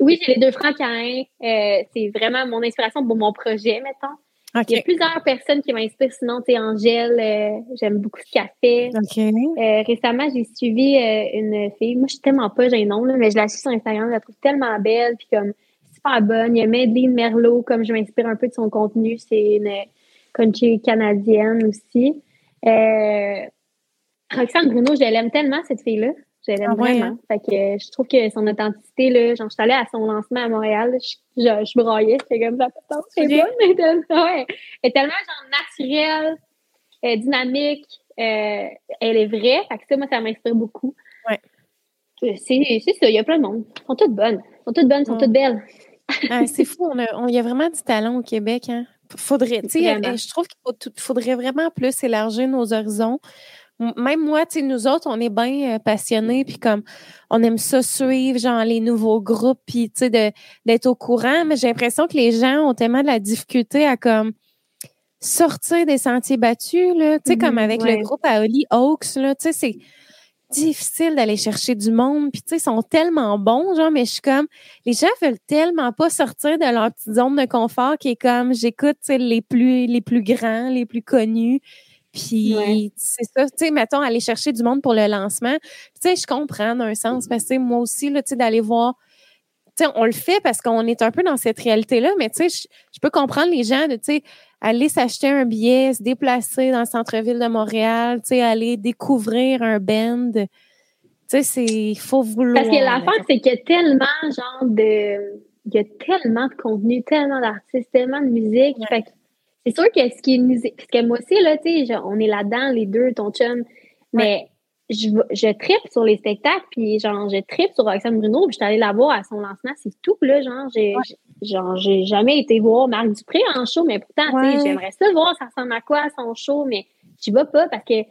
Oui, j'ai les deux Cain. Euh, c'est vraiment mon inspiration pour mon projet, mettons. Il y a plusieurs personnes qui m'inspirent. Sinon, tu Angèle, euh, j'aime beaucoup ce qu'elle fait. Euh, récemment, j'ai suivi une fille. Moi, je suis tellement pas nom, là, mais je la suis sur Instagram. Je la trouve tellement belle, puis comme super bonne. Il y a Madeleine Merlot, comme je m'inspire un peu de son contenu. C'est une country canadienne aussi. Roxane Bruno, je l'aime tellement, cette fille-là. Je l'aime ah vraiment. Hein? Fait que euh, je trouve que son authenticité, là, genre, je suis allée à son lancement à Montréal, je, je, je braillais, c'était comme ça. C'est bon, mais tellement, ouais. Elle est tellement, genre, naturelle, euh, dynamique, euh, elle est vraie. Fait que ça, moi, ça m'inspire beaucoup. Ouais. Euh, c'est ça, il y a plein de monde. Elles sont toutes bonnes. Elles sont toutes bonnes, elles sont toutes belles. ah, c'est fou, il y a vraiment du talent au Québec. Hein. Faudrait, tu sais, je trouve qu'il faudrait vraiment plus élargir nos horizons. Même moi, tu sais, nous autres, on est bien euh, passionnés, puis comme on aime ça suivre, genre les nouveaux groupes, puis tu sais, d'être au courant, mais j'ai l'impression que les gens ont tellement de la difficulté à comme sortir des sentiers battus, là, tu sais, comme mm-hmm, avec le groupe à Holly Oaks, là, tu sais, c'est difficile d'aller chercher du monde, puis tu sais, ils sont tellement bons, genre, mais je suis comme, les gens veulent tellement pas sortir de leur petite zone de confort qui est comme, j'écoute, tu sais, les plus, les plus grands, les plus connus, Puis c'est ça, tu sais, mettons, aller chercher du monde pour le lancement. Tu sais, je comprends d'un sens, parce que moi aussi, là, tu sais, d'aller voir on le fait parce qu'on est un peu dans cette réalité-là, mais tu sais, je, peux comprendre les gens de, tu sais, aller s'acheter un billet, se déplacer dans le centre-ville de Montréal, tu sais, aller découvrir un band. Tu sais, c'est, il faut vouloir. Parce que l'affaire, c'est qu'il y a tellement, genre, de, il y a tellement de contenu, tellement d'artistes, tellement de musique. Fait c'est sûr que ce qui est musique, parce que moi aussi, là, tu sais, on est là-dedans, les deux, ton chum, mais je, je tripe sur les spectacles, puis genre, je tripe sur Roxane Bruno, puis je suis allée la voir à son lancement, c'est tout, là, genre, j'ai, genre, j'ai jamais été voir Marc Dupré en show, mais pourtant, tu sais, j'aimerais ça voir, ça ressemble à quoi son show, mais je vais pas parce que, tu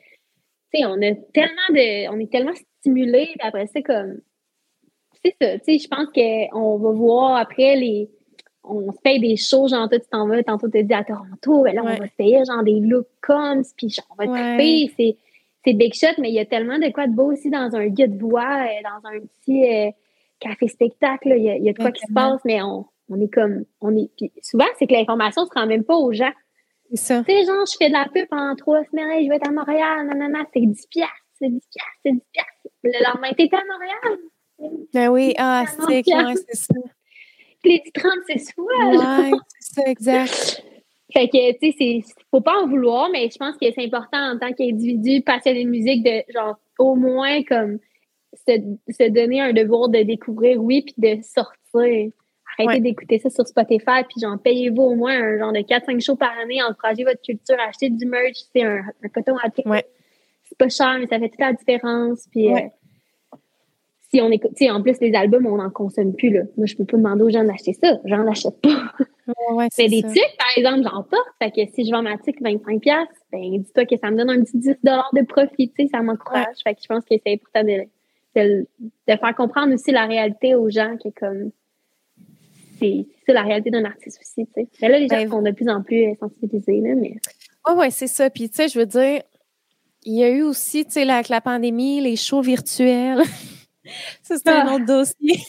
sais, on a tellement de, on est tellement stimulé, puis après, c'est comme, c'est ça, tu sais, je pense qu'on va voir après les, on se paye des shows, genre, toi, tu t'en vas, tantôt, tu te dis à Toronto, ben là, on va se payer, genre, des looks comme, puis genre, on va triper, c'est c'est big shot, mais il y a tellement de quoi de beau aussi dans un guide de voix, euh, dans un petit euh, café-spectacle. Il, y a de quoi qui se passe, mais on, on est comme. on est Souvent, c'est que l'information ne se rend même pas aux gens. C'est ça. Tu sais, genre, je fais de la pub pendant trois semaines, je vais être à Montréal, nanana, c'est 10 piastres, c'est 10 piastres, c'est 10 piastres. Le lendemain, t'étais à Montréal. Ben oui, ah, c'est c'est ça. Les 30, c'est souvent. Ouais, c'est ça, exact. Fait que, tu sais, faut pas en vouloir, mais je pense que c'est important en tant qu'individu passionné de musique de, genre, au moins, comme, se, donner un devoir de découvrir, oui, puis de sortir. Arrêtez d'écouter ça sur Spotify, puis genre, payez-vous au moins un genre de 4-5 shows par année, encouragez votre culture, achetez du merch, c'est un, un coton à pied. C'est pas cher, mais ça fait toute la différence, puis... Euh, si on écoute, en plus, les albums, on n'en consomme plus, là. Moi, je peux pas demander aux gens d'acheter ça. J'en achète pas. Ouais, c'est des tics, par exemple, j'en porte. Fait que si je vends ma tic 25$, ben, dis-toi que ça me donne un petit 10$ de profit, tu sais, ça m'encourage. Fait que je pense que c'est important de, de, faire comprendre aussi la réalité aux gens qui est comme, c'est ça la réalité d'un artiste aussi, tu sais. Mais là, les gens ben, sont de plus en plus sensibilisés, là, mais. Ouais, ouais, c'est ça. Puis, tu sais, je veux dire, il y a eu aussi, tu sais, avec la pandémie, les shows virtuels. ça, c'est un ah. autre dossier.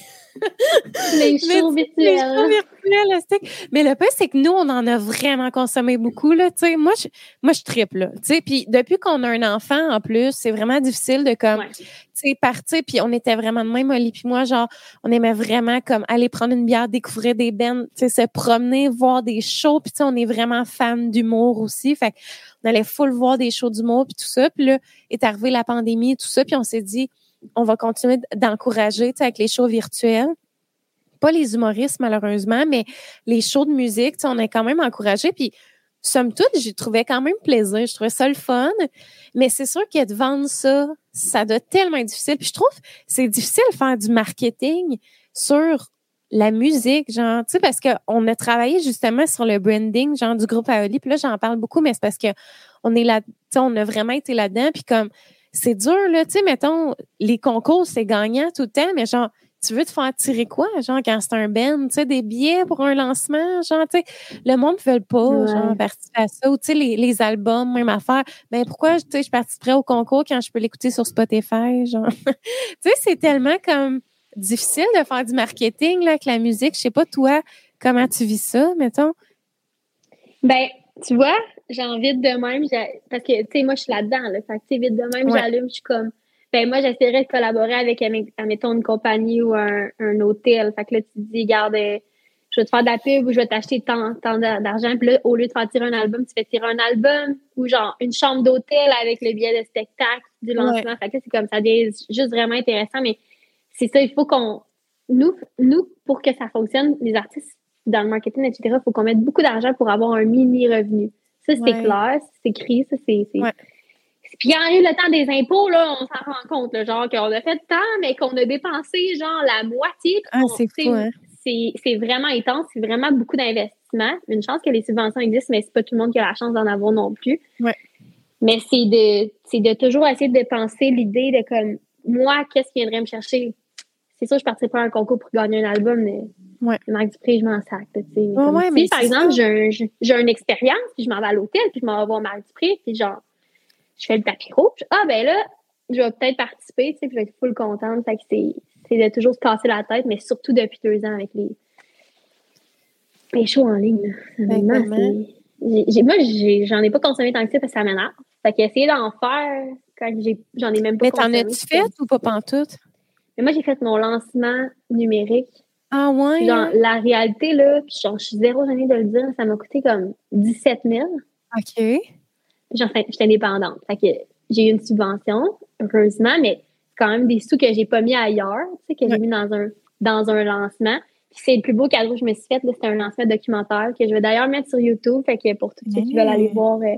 les shows virtuels. Les shows virtuels, Mais le pire, c'est que nous, on en a vraiment consommé beaucoup, là, tu sais. Moi, je, moi, je triple, là, tu sais. Puis depuis qu'on a un enfant, en plus, c'est vraiment difficile de, comme, tu sais, partir. Puis on était vraiment de même, Oli puis moi, genre, on aimait vraiment, comme, aller prendre une bière, découvrir des bands, tu sais, se promener, voir des shows. Puis, tu sais, on est vraiment fan d'humour aussi. Fait on allait full voir des shows d'humour, puis tout ça. Puis là, est arrivée la pandémie et tout ça. Puis on s'est dit, on va continuer d'encourager avec les shows virtuels. Pas les humoristes, malheureusement, mais les shows de musique, on est quand même encouragé. Puis, somme toute, j'ai trouvé quand même plaisir. Je trouvais ça le fun. Mais c'est sûr que de vendre ça, ça doit être tellement difficile. Puis je trouve c'est difficile de faire du marketing sur la musique, genre, tu sais, parce qu'on a travaillé justement sur le branding, genre, du groupe Aoli. Puis là, j'en parle beaucoup, mais c'est parce que on est là, tu sais, on a vraiment été là-dedans. Puis comme, c'est dur, là. Tu sais, mettons, les concours, c'est gagnant tout le temps, mais genre, tu veux te faire tirer quoi, genre, quand c'est un ben, tu sais, des billets pour un lancement, genre, tu sais, le monde ne veut pas, genre, participer à ça, ou tu sais, les, les, albums, même affaire. Ben, pourquoi, tu sais, je participerais au concours quand je peux l'écouter sur Spotify, genre? tu sais, c'est tellement comme difficile de faire du marketing, là, avec la musique. Je sais pas, toi, comment tu vis ça, mettons? Ben, tu vois, j'ai envie de même, parce que, tu sais, moi, je suis là-dedans, là. Fait que, vite de même, j'allume, je suis comme, ben, moi, j'essaierais de collaborer avec, admettons, une compagnie ou un, un hôtel. Fait que là, tu te dis, regarde, euh, je vais te faire de la pub ou je vais t'acheter tant, tant d'argent. Puis là, au lieu de faire tirer un album, tu fais tirer un album ou genre une chambre d'hôtel avec le billet de spectacle du lancement. Fait que c'est comme ça devient juste vraiment intéressant. Mais c'est ça, il faut qu'on. Nous, nous, pour que ça fonctionne, les artistes dans le marketing, etc., il faut qu'on mette beaucoup d'argent pour avoir un mini revenu. Ça, c'est clair, c'est écrit, ça, c'est. Puis quand eu le temps des impôts, là, on s'en rend compte, là, genre qu'on a fait tant, mais qu'on a dépensé genre la moitié. Ah, c'est hein. C'est vraiment intense, c'est vraiment beaucoup d'investissement. Une chance que les subventions existent, mais c'est pas tout le monde qui a la chance d'en avoir non plus. Mais c'est de, de toujours essayer de dépenser l'idée de comme moi, qu'est-ce qui viendrait me chercher? C'est sûr, je partirais pas à un concours pour gagner un album, mais Ouais. Marc Dupré, je m'en sac. si, par exemple, j'ai une expérience, puis je m'en vais à l'hôtel, puis je m'en vais voir Marc Dupré, puis genre, je fais le tapis rouge. Ah, ben là, je vais peut-être participer, tu sais, puis je vais être full contente. Fait que c'est de toujours se casser la tête, mais surtout depuis deux ans avec les, les shows en ligne. moi, j'en ai pas consommé tant que ça parce que ça m'énerve. Fait qu'essayer d'en faire quand j'en ai, même pas Mais t'en as-tu fait ou pas pantoute? Mais moi, j'ai fait mon lancement numérique. Ah ouais? Genre, hein? la réalité, là, genre, je suis zéro gênée de le dire, ça m'a coûté comme 17 000. OK. Genre, j'étais indépendante. Fait que j'ai eu une subvention, heureusement, mais quand même des sous que j'ai pas mis ailleurs, tu sais, que j'ai mis dans un, dans un lancement. Puis c'est le plus beau cadeau que je me suis fait, c'était un lancement documentaire que je vais d'ailleurs mettre sur YouTube. Fait que pour tous ceux qui veulent aller voir, euh,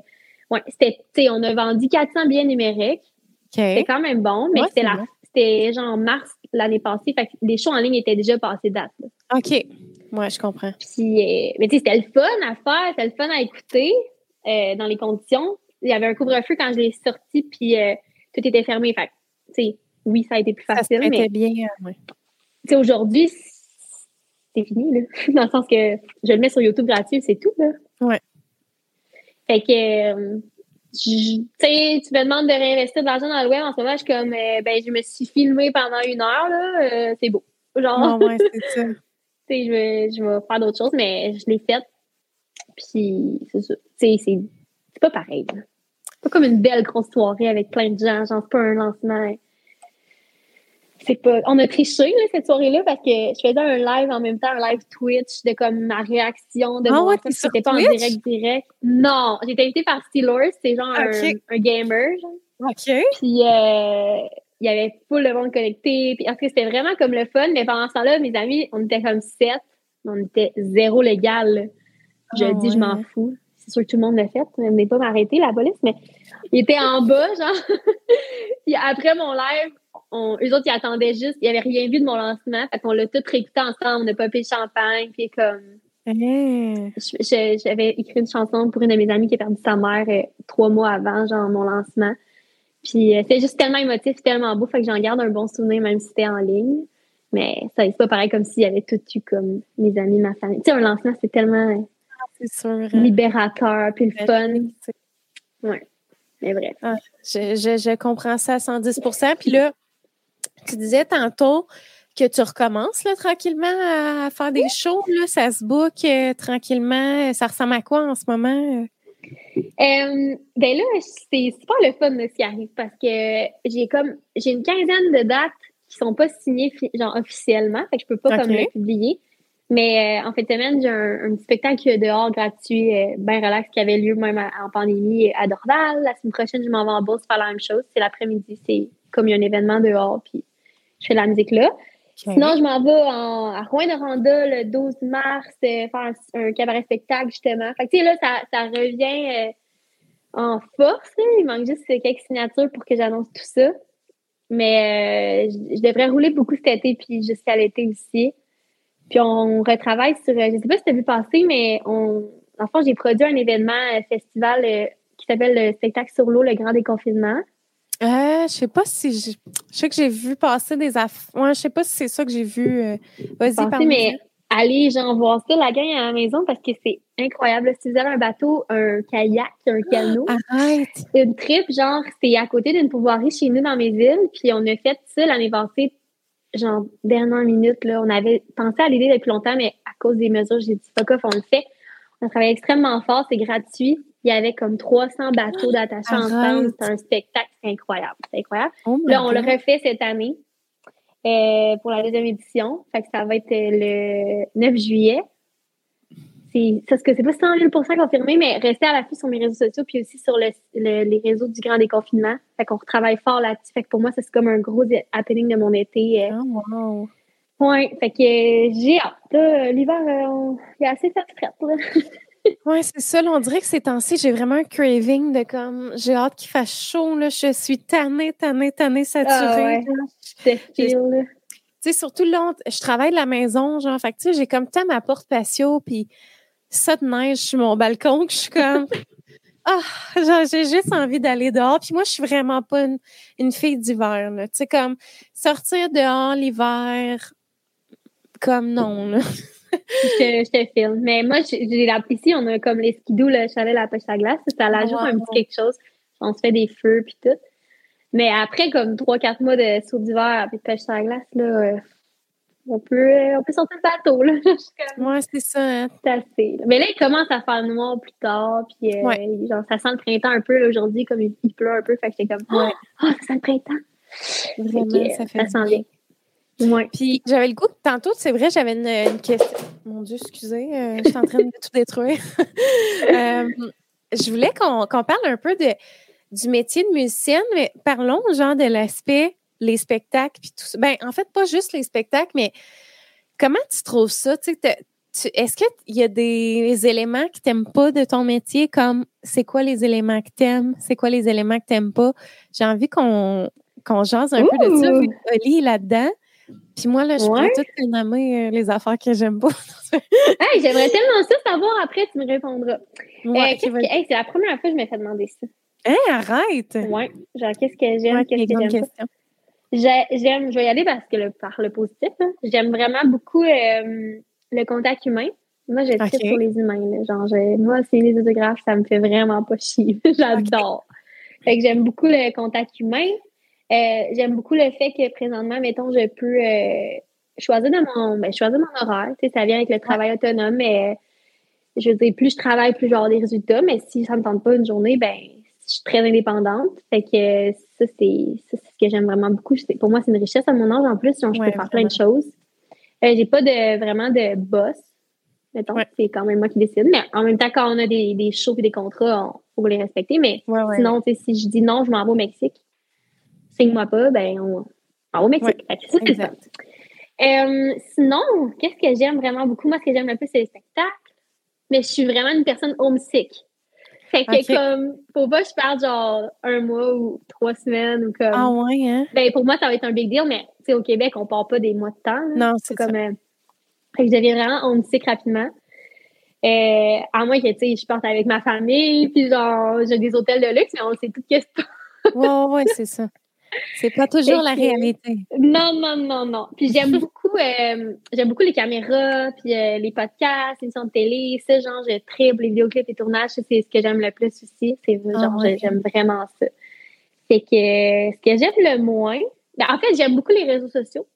ouais, c'était, tu sais, on a vendu 400 billets numériques. C'était quand même bon, mais c'était la, c'était genre mars l'année passée. Fait que les shows en ligne étaient déjà passés date. OK. Ouais, je comprends. Puis, euh, mais tu sais, c'était le fun à faire, c'était le fun à écouter euh, dans les conditions. Il y avait un couvre-feu quand je l'ai sorti, puis tout était fermé. Fait tu sais, oui, ça a été plus facile. Ça mais bien, ouais. Tu sais, aujourd'hui, c'est fini, là. Dans le sens que je le mets sur YouTube gratuit, c'est tout, là. Ouais. Fait que, euh, tu sais, tu me demandes de réinvestir de l'argent dans le web. En ce moment, je suis comme, euh, ben, je me suis filmée pendant une heure, là. Euh, c'est beau. Genre. ouais, c'est ça. tu sais, je vais, je vais faire d'autres choses, mais je l'ai faite. Puis, c'est ça. Tu sais, c'est pas pareil, là. C'est pas comme une belle grosse soirée avec plein de gens. Genre, c'est pas un lancement c'est pas. On a triché là, cette soirée-là parce que je faisais un live en même temps, un live Twitch de comme ma réaction de mon ouais, C'était pas en direct direct. Non, été invitée par Steelers, c'est genre un, gamer. Genre. OK. Puis euh, il y avait full de monde connecté. Puis en tout c'était vraiment comme le fun. Mais pendant ce temps-là, mes amis, on était comme sept. On était zéro légal. Je ah dis, je m'en fous. C'est sûr que tout le monde l'a fait. Je n'est pas m'arrêter, la police, mais il était en bas, genre. puis après mon live, on, eux autres, ils attendaient juste, ils n'avaient rien vu de mon lancement. Fait qu'on l'a tout réécouté ensemble, on a popé le champagne, puis comme. Eh. J'avais écrit une chanson pour une de mes amies qui a perdu sa mère euh, trois mois avant, genre, mon lancement. Puis euh, c'était juste tellement émotif, tellement beau, fait que j'en garde un bon souvenir, même si c'était en ligne. Mais ça, c'est pas pareil comme s'il y avait tout eu comme mes amis, ma famille. Tu sais, un lancement, c'est tellement ah, libérateur, puis le fun. Ouais. Mais bref. Ah, je, je, je, comprends ça à 110% Puis là, tu disais tantôt que tu recommences là, tranquillement à faire des shows. Là, ça se book euh, tranquillement. Ça ressemble à quoi en ce moment? Euh, ben là, c'est pas le fun de ce qui arrive parce que j'ai comme j'ai une quinzaine de dates qui sont pas signées genre officiellement, fait que je peux pas comme les publier. Mais euh, en fait, semaine, j'ai un, petit spectacle dehors gratuit, bien relax, qui avait lieu même en pandémie à Dorval. La semaine prochaine, je m'en vais en bourse faire la même chose. C'est l'après-midi, c'est comme il y a un événement dehors, puis je fais de la musique là. Sinon, je m'en vais à Rouen-Noranda le 12 mars euh, faire un, cabaret spectacle, justement. Fait que, tu sais, là, ça, ça revient euh, en force. Il manque juste quelques signatures pour que j'annonce tout ça. Mais euh, je, devrais rouler beaucoup cet été, puis jusqu'à l'été aussi. Puis on retravaille sur, je sais pas si tu as vu passer, mais on, enfin, j'ai produit un événement un festival qui s'appelle le spectacle sur l'eau, le grand déconfinement. Euh, je sais pas si je, sais que j'ai vu passer des affaires. Ouais, je sais pas si c'est ça que j'ai vu. Euh, vas-y, parle mais allez, j'en vois ça la gang à la maison parce que c'est incroyable. Si vous avez un bateau, un kayak, un canot, arrête. une trip, genre, c'est à côté d'une pouvoirie chez nous dans mes îles. Puis on a fait ça l'année passée, genre, dernière minute, là. On avait pensé à l'idée depuis longtemps, mais à cause des mesures, j'ai dit, fuck off, on le fait. On travaille extrêmement fort, c'est gratuit il y avait comme 300 bateaux d'attachement ensemble. C'est un spectacle incroyable. C'est incroyable. Oh là, on le refait cette année euh, pour la deuxième édition. Fait que ça va être le 9 juillet. C'est ce que c'est pas 100 000 confirmé, mais restez à l'affût sur mes réseaux sociaux puis aussi sur le, les réseaux du grand déconfinement. Fait qu'on retravaille fort là-dessus. Fait que pour moi, c'est comme un gros happening de mon été. Oh, wow. Ouais, fait que j'ai hâte. L'hiver, euh, il est assez fait là. oui, c'est ça. on dirait que ces temps-ci, j'ai vraiment un craving de comme, j'ai hâte qu'il fasse chaud. Là. Je suis tannée, tannée, tannée, saturée. Ah ouais. Tu sais, surtout là, je travaille de la maison, genre, fait tu sais, j'ai comme tant ma porte patio, puis ça de neige sur mon balcon, que je suis comme, ah, j'ai juste envie d'aller dehors. Puis moi, je suis vraiment pas une, une fille d'hiver, Tu sais, comme, sortir dehors l'hiver, comme non, là je, te filme. Mais moi, j'ai la, ici, on a comme les skidoo, le chalet, la pêche à glace. Ça l'ajoute un petit quelque chose. On se fait des feux puis tout. Mais après, comme trois, quatre mois de saut d'hiver et de pêche à glace, là, euh, on peut, on peut sortir le bateau, là. ouais, c'est ça. Hein. C'est assez. Mais là, il commence à faire noir plus tard, puis genre, ça sent le printemps un peu, aujourd'hui, comme il, pleut un peu, fait que j'étais comme, oh, ça sent le printemps. Vraiment, ça fait Ça sent bien. Ouais. Puis j'avais le goût, tantôt, c'est vrai, j'avais une, question. Mon Dieu, excusez, je suis en train de tout détruire. je voulais qu'on parle un peu de, du métier de musicienne, mais parlons genre de l'aspect, les spectacles, puis tout ça. Ben, en fait, pas juste les spectacles, mais comment tu trouves ça? Tu est-ce qu'il y a des éléments que tu n'aimes pas de ton métier, comme c'est quoi les éléments que tu aimes, c'est quoi les éléments que tu n'aimes pas? J'ai envie qu'on qu'on jase un peu de ça. Oli là-dedans. Puis moi, là, je pourrais tout te nommer euh, les affaires que j'aime pas. hey, j'aimerais tellement ça savoir après, tu me répondras. Ouais, euh, c'est la première fois que je me fais demander ça. Hein, arrête! Oui, genre, qu'est-ce que j'aime, qu'est-ce que j'aime pas? J'aime, je vais y aller parce que le, par le positif, hein. j'aime vraiment beaucoup euh, le contact humain. Moi, j'ai okay. pour les humains. Là. Genre, moi, c'est les autographes, ça me fait vraiment pas chier. J'adore. Fait que j'aime beaucoup le contact humain. Euh, j'aime beaucoup le fait que présentement, mettons, je peux euh, choisir de mon ben, choisir mon horaire. Tu sais, ça vient avec le travail autonome, mais je veux dire, plus je travaille, plus j'ai des résultats. Mais si ça ne me tente pas une journée, ben je suis très indépendante. Fait que ça, c'est ce que j'aime vraiment beaucoup. Pour moi, c'est une richesse à mon âge en plus. Donc, je peux faire plein de choses. Euh, j'ai pas de vraiment de boss. Mettons, c'est quand même moi qui décide. Mais en même temps, quand on a des, des shows et des contrats, il faut les respecter. Mais sinon, si je dis non, je m'en vais au Mexique signe-moi pas, ben on, va au Mexique. Euh, sinon, qu'est-ce que j'aime vraiment beaucoup? Moi, ce que j'aime le plus, c'est les spectacles. Mais je suis vraiment une personne homesick. Fait que comme, faut pas que je parte genre un mois ou trois semaines ou comme. Ah ouais, hein? Ben pour moi, ça va être un big deal, mais tu sais, au Québec, on part pas des mois de temps. Non, c'est comme. Euh, fait que je deviens vraiment homesick rapidement. Euh, à moins que, tu sais, je parte avec ma famille, puis genre, j'ai des hôtels de luxe, mais on sait tout que c'est. ouais, ouais, c'est ça. C'est pas toujours la réalité. Non, non, non, non. Puis j'aime beaucoup, euh, j'aime beaucoup les caméras, puis euh, les podcasts, les émissions de télé, ce genre, je triple les vidéoclips et tournages, c'est ce que j'aime le plus aussi. C'est ah, genre, j'aime vraiment ça. C'est que ce que j'aime le moins, ben, en fait, j'aime beaucoup les réseaux sociaux.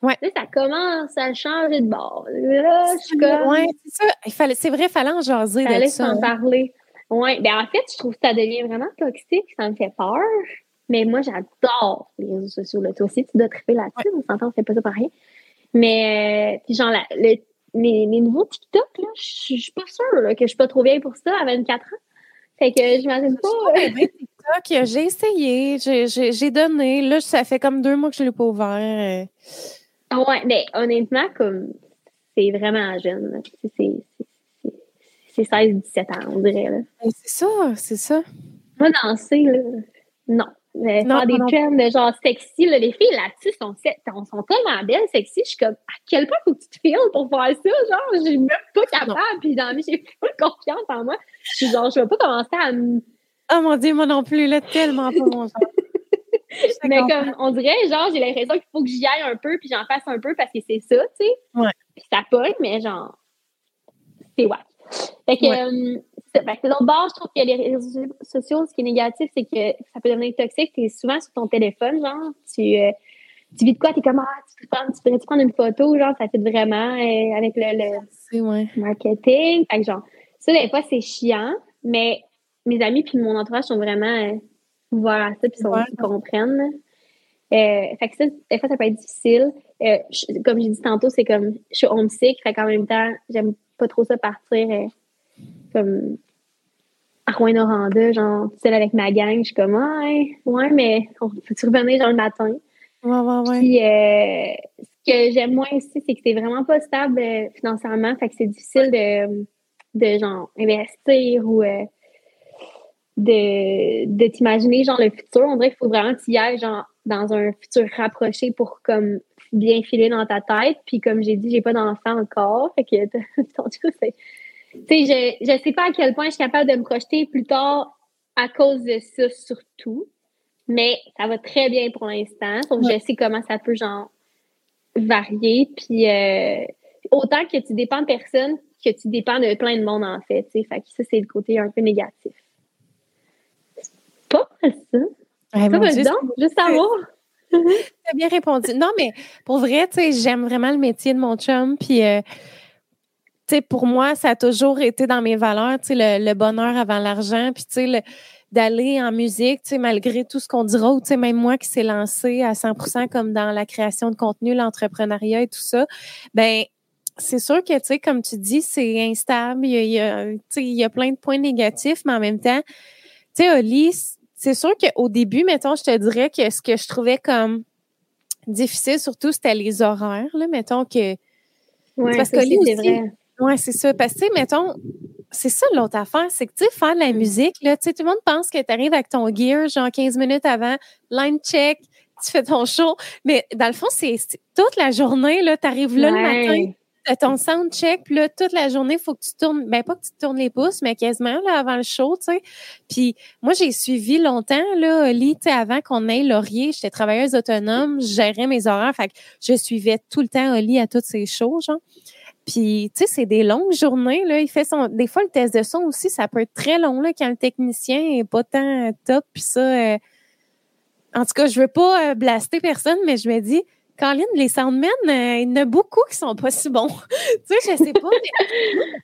Ouais. ça commence à changer de bord. Là, je suis comme. Ouais, c'est ça. Il fallait, c'est vrai, il fallait en jaser. Il fallait s'en parler. Ouais. Ben, en fait, je trouve que ça devient vraiment toxique. Ça me fait peur. Mais moi, j'adore les réseaux sociaux. Là. Toi aussi, tu dois triper là-dessus. On s'entend, on fait pas ça pareil. Mais, euh, puis genre, les, nouveaux TikTok, là, je suis pas sûre que je suis pas trop vieille pour ça à 24 ans. Fait que j'imagine pas. TikTok, j'ai essayé, j'ai donné. Là, ça fait comme deux mois que je l'ai pas ouvert. Ah ouais, mais honnêtement, comme c'est vraiment jeune. C'est 16-17 ans, on dirait. Là. C'est ça, c'est ça. Moi, danser, là, non faire des trends de genre sexy. Là, les filles là-dessus sont, sont, tellement belles, sexy. Je suis comme, à quel point faut que tu te files pour faire ça? Genre, je suis même pas capable. Puis dans la j'ai pas confiance en moi. Je suis genre, je vais pas commencer à me. Oh mon Dieu, moi non plus, là, tellement pas mon genre. mais comme, on dirait, genre, j'ai l'impression qu'il faut que j'y aille un peu, puis j'en fasse un peu parce que c'est ça, tu sais. Ouais. Puis ça pogne, mais genre, c'est ouais. Fait que, euh, de l'autre bord, je trouve que les réseaux sociaux, ce qui est négatif, c'est que ça peut devenir toxique. Tu es souvent sur ton téléphone, genre, tu, euh, tu vis de quoi, tu es comme, ah, tu, prendre, tu pourrais -tu prendre une photo, genre, ça fait vraiment euh, avec le, le marketing. Fait que, genre, ça, des fois, c'est chiant, mais mes amis puis mon entourage sont vraiment euh, ouverts à ça puis ils comprennent. fait que ça, des fois, ça peut être difficile. comme j'ai dit tantôt, c'est comme, je suis homesick, fait qu'en même temps, j'aime pas trop ça partir comme Rouen-Noranda, genre, seule avec ma gang. Je suis comme, ouais, ouais, mais on peut-tu revenir genre le matin? Ouais, ouais, ouais. Puis, euh, ce que j'aime moins aussi, c'est que c'est vraiment pas stable euh, financièrement. Fait que c'est difficile de, de, genre, investir ou euh, de, de t'imaginer, genre, le futur. On dirait qu'il faut vraiment que tu y ailles, genre, dans un futur rapproché pour, comme, bien filer dans ta tête. Puis, comme j'ai dit, j'ai pas d'enfant encore. Fait que, ton c'est tu sais, je ne sais pas à quel point je suis capable de me projeter plus tard à cause de ça surtout, mais ça va très bien pour l'instant. Donc, je sais comment ça peut, genre, varier. Puis, euh, autant que tu dépends de personne que tu dépends de plein de monde, en fait. Fait que ça, c'est le côté un peu négatif. pas ça. ça va donc, juste savoir. as bien répondu. Non, mais pour vrai, tu sais, j'aime vraiment le métier de mon chum. Puis, euh, tu sais, pour moi, ça a toujours été dans mes valeurs, tu sais, le, bonheur avant l'argent. Puis, tu sais, d'aller en musique, tu sais, malgré tout ce qu'on dira, ou tu sais, même moi qui s'est lancé à 100% comme dans la création de contenu, l'entrepreneuriat et tout ça, ben c'est sûr que, tu sais, comme tu dis, c'est instable. Il y, a, il, y a, plein de points négatifs, mais en même temps, tu sais, Oli, c'est sûr qu'au début, mettons, je te dirais que ce que je trouvais comme difficile, surtout, c'était les horaires, là, mettons que... Oui, parce que vrai. Oui, c'est ça. Parce que, tu sais, mettons, c'est ça l'autre affaire, c'est que, tu sais, faire de la musique, là, tu sais, tout le monde pense que tu arrives avec ton gear, genre 15 minutes avant, line check, tu fais ton show. Mais dans le fond, c'est toute la journée, là, tu arrives là le matin, ton sound check, puis là, toute la journée, il faut que tu tournes, ben pas que tu tournes les pouces, mais quasiment là, avant le show, tu sais. Puis moi, j'ai suivi longtemps, là, Oli, tu sais, avant qu'on ait Laurier, j'étais travailleuse autonome, je gérais mes horaires, fait que je suivais tout le temps Oli à toutes ces shows, genre. Puis, tu sais, c'est des longues journées, là. Il fait son, des fois, le test de son aussi, ça peut être très long, là, quand le technicien est pas tant top, puis ça, euh, en tout cas, je veux pas euh, blaster personne, mais je me dis, Caroline, les soundmen, euh, il y en a beaucoup qui sont pas si bons. tu sais, je sais pas.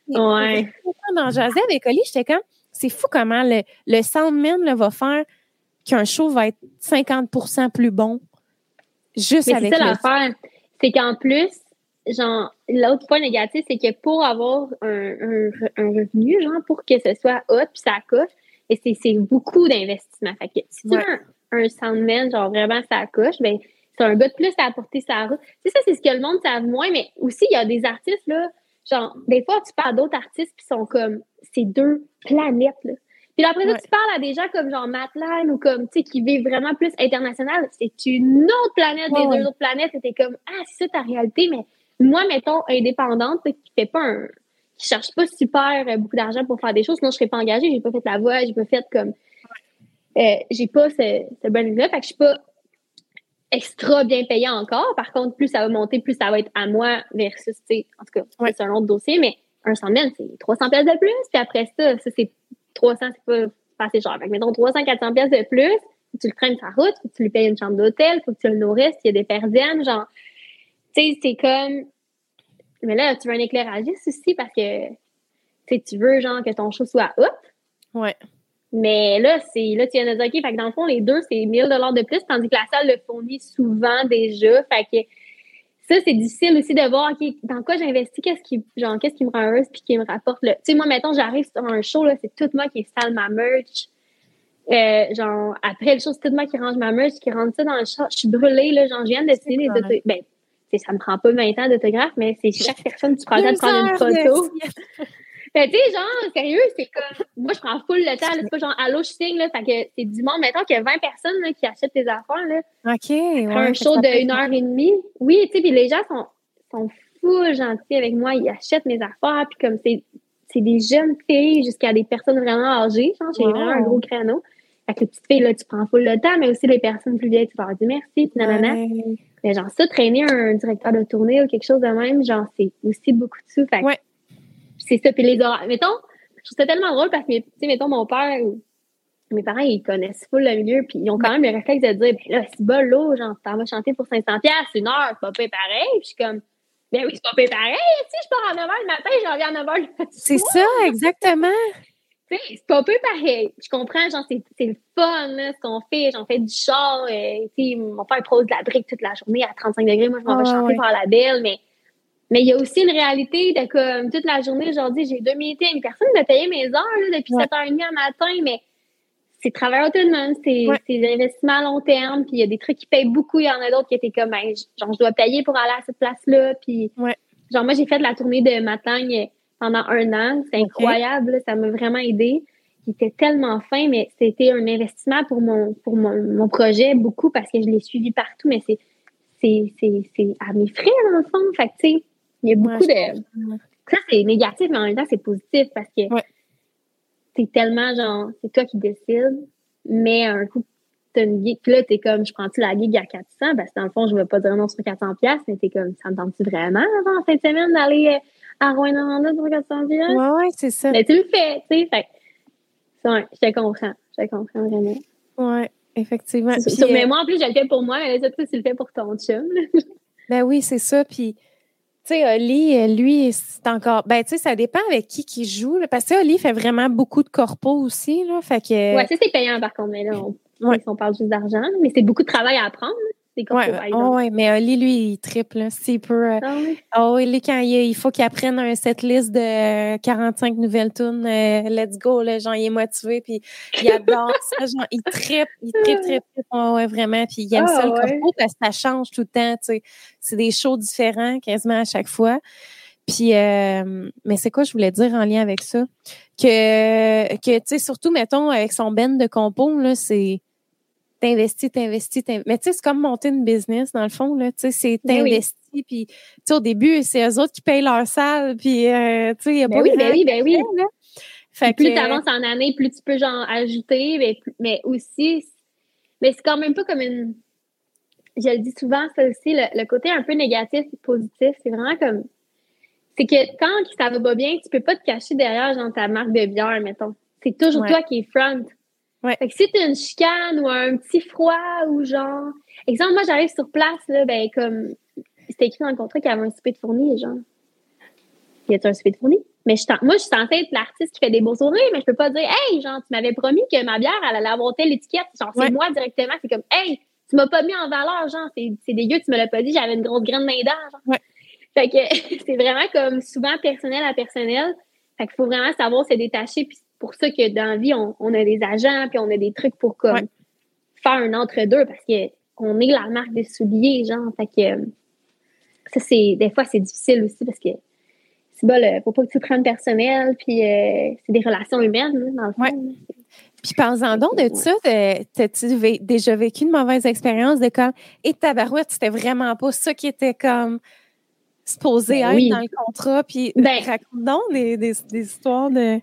Mais, ouais. Dans avec Oli, j'étais comme, c'est fou comment le, le soundman là, va faire qu'un show va être 50% plus bon. Juste mais avec C'est ça l'affaire. C'est qu'en plus, genre, l'autre point négatif, c'est que pour avoir un, un, revenu, genre, pour que ce soit hot puis ça coche, et c'est beaucoup d'investissement. Fait que si tu as un, soundman, genre, vraiment ça coche, ben, c'est un gars de plus à apporter sa route. Tu sais, ça, c'est ce que le monde savent moins, mais aussi, il y a des artistes, là, genre, des fois, tu parles d'autres artistes qui sont comme, c'est deux planètes, là. Puis après ça, tu parles à des gens comme genre Matlan ou comme, tu sais, qui vivent vraiment plus international. C'est une autre planète des deux autres planètes. Et t'es comme, ah, c'est ça ta réalité. Mais moi, mettons, indépendante, qui fait pas un, qui cherche pas super euh, beaucoup d'argent pour faire des choses, sinon je serais pas engagée. J'ai pas fait la voix, j'ai pas fait comme, euh, j'ai pas ce, ce bon là Fait que je suis pas extra bien payé encore. Par contre, plus ça va monter, plus ça va être à moi versus, tu sais, en tout cas, c'est un autre dossier, mais un 100 000, c'est 300 pièces de plus. Puis après ça, ça, c'est 300, c'est pas, pas assez cher. Fait que, mettons, 300, 400 pièces de plus, tu le prennes sa route, faut que tu lui payes une chambre d'hôtel, faut que tu le nourrisses, il y a des perdiennes, genre, sais, c'est comme, mais là, tu veux un éclairagiste aussi parce que, tu tu veux, genre, que ton show soit hop. Ouais. Mais là, c'est là, tu viens de dire, OK, fait que dans le fond, les deux, c'est 1000 de plus, tandis que la salle le fournit souvent déjà. Fait que ça, c'est difficile aussi de voir, OK, dans quoi j'investis, qu'est-ce qui, genre, qu'est-ce qui me rend heureuse puis qui me rapporte le. Tu sais, moi, mettons, j'arrive sur un show, là, c'est tout moi qui installe ma merch. Euh, genre, après le show, c'est tout moi qui range ma merch, qui rentre ça dans le chat. Je suis brûlée, là, genre, je viens de dessiner les autographes. Ben, ça me prend pas 20 ans d'autographe, mais c'est chaque personne qui prend le temps de prendre une photo. Fait tu sais, genre, sérieux, c'est comme, moi, je prends full le temps, c'est pas genre, allô, je signe, là, fait que c'est du monde, mettons qu'il y a 20 personnes, là, qui achètent tes affaires, là. OK, ouais, Un show de une heure et demie. Oui, tu sais, puis les gens sont, sont full gentils avec moi, ils achètent mes affaires, puis comme c'est, c'est des jeunes filles jusqu'à des personnes vraiment âgées, genre, j'ai vraiment un gros créneau. Fait que les petites filles, là, tu prends full le temps, mais aussi les personnes plus vieilles, tu leur dis merci, puis nanana. Mais genre, ça, traîner un directeur de tournée ou quelque chose de même, genre, c'est aussi beaucoup de sous. Fait ouais c'est ça. Puis les horaires. Mettons, je trouve ça tellement drôle parce que, tu sais, mettons, mon père, mes parents, ils connaissent full le milieu, puis ils ont quand même le réflexe de dire, ben là, c'est bol l'eau, genre, t'en vas chanter pour 500$, une heure, c'est pas pareil. Puis je suis comme, ben oui, c'est pas pareil. Tu sais, je pars à 9h le matin, j'en reviens à 9h le C'est ça, exactement. Tu sais, c'est pas peu pareil. Je comprends, genre, c'est le fun, là, ce qu'on fait. J'en fais du char. Euh, tu sais, mon père pose de la brique toute la journée à 35 degrés. Moi, je m'en vais chanter par la belle, mais mais il y a aussi une réalité de comme toute la journée, aujourd'hui, j'ai deux minutes une personne de payer mes heures là, depuis 7h30 à matin, mais c'est travail autonome, c'est des investissements à long terme, puis il y a des trucs qui payent beaucoup, il y en a d'autres qui étaient comme, ben, genre, je dois payer pour aller à cette place-là, puis genre, moi, j'ai fait de la tournée de Matagne pendant un an, c'est incroyable, ça m'a vraiment aidé. était tellement fin, mais c'était un investissement pour mon, pour mon, mon projet, beaucoup, parce que je l'ai suivi partout, mais c'est c'est à mes frais, dans le fond. Fait tu sais, il y a beaucoup de. Ça, c'est négatif, mais en même temps, c'est positif parce que c'est tellement genre, c'est toi qui décides, mais un coup, t'as une gig, puis là, t'es comme, je prends-tu la gig à 400? Parce que dans le fond, je veux pas dire non sur 400$, mais t'es comme, ça me tente-tu vraiment avant cette semaine d'aller euh, à Rouen-Normandie pour 400$? Ouais, ouais, c'est ça. Mais tu le fais, tu sais, fait je te comprends. Je te comprends vraiment. Ouais. Effectivement. mais moi, en plus, je le fais pour moi, mais là, tu le fais pour ton chum. ben oui, c'est ça. Puis, tu sais, Oli, lui, c'est encore. Ben, tu sais, ça dépend avec qui qui joue. parce que Oli fait vraiment beaucoup de corpos aussi. Là, fait que... Ouais, ça, c'est payant par contre. Mais là, on, on parle juste d'argent. Mais c'est beaucoup de travail à apprendre. Oui, ouais, mais Oli, lui, il triple. S'il peut. Euh, ah oui? Oh, lui, quand il, faut qu'il apprenne un set list de 45 nouvelles tunes, euh, let's go, là, genre, il est motivé, puis il adore ça, genre, il triple, il triple, triple, triple, ouais, vraiment, puis il aime ça, le ah corpo, parce que ça change tout le temps, tu sais. C'est des shows différents, quasiment à chaque fois. Puis, euh, mais c'est quoi je voulais dire en lien avec ça? Que, que tu sais, surtout, mettons, avec son band de compos, là, c'est t'investis, t'investis, t'investis. Mais tu sais, c'est comme monter une business, dans le fond, là. Tu sais, c'est ben t'investis, puis tu sais, au début, c'est eux autres qui payent leur salle, puis euh, tu sais, il y a ben oui, ben oui, ben oui. Fait plus tu avances en année, plus tu peux, genre, ajouter, mais, mais aussi, mais c'est quand même pas comme une... Je le dis souvent, ça aussi, le, côté un peu négatif et positif, c'est vraiment comme... C'est que quand ça va pas bien, tu peux pas te cacher derrière, genre, ta marque de bière, mettons. C'est toujours toi qui es front. Ouais. Fait que si t'as une chicane ou un petit froid ou genre. Exemple, moi, j'arrive sur place, là, ben, comme. C'était écrit dans le contrat qu'il y avait un souper de fourni, genre. Y a un souper de fourni? Mais je moi, je suis censée être l'artiste qui fait des beaux sourires, mais je peux pas dire, hey, genre, tu m'avais promis que ma bière, elle allait avoir telle étiquette. Genre, c'est moi directement. C'est comme, hey, tu m'as pas mis en valeur, genre, c'est dégueu, tu me l'as pas dit, j'avais une grosse graine main genre. Ouais. Fait que c'est vraiment comme souvent personnel à personnel. Fait qu'il faut vraiment savoir se détacher puis pour ça que dans la vie, on, a des agents, puis on a des trucs pour comme faire un entre-deux parce qu'on est la marque des souliers, genre. Fait que ça, c'est des fois, c'est difficile aussi parce que c'est bon, faut pas que tu prennes personnel, puis euh, c'est des relations humaines, dans le fond. Puis parle-en donc de ça, t'as-tu déjà vécu une mauvaise expérience de comme, et tabarouette, c'était vraiment pas ça qui était comme supposé ben être dans le contrat, puis ben, raconte donc des histoires de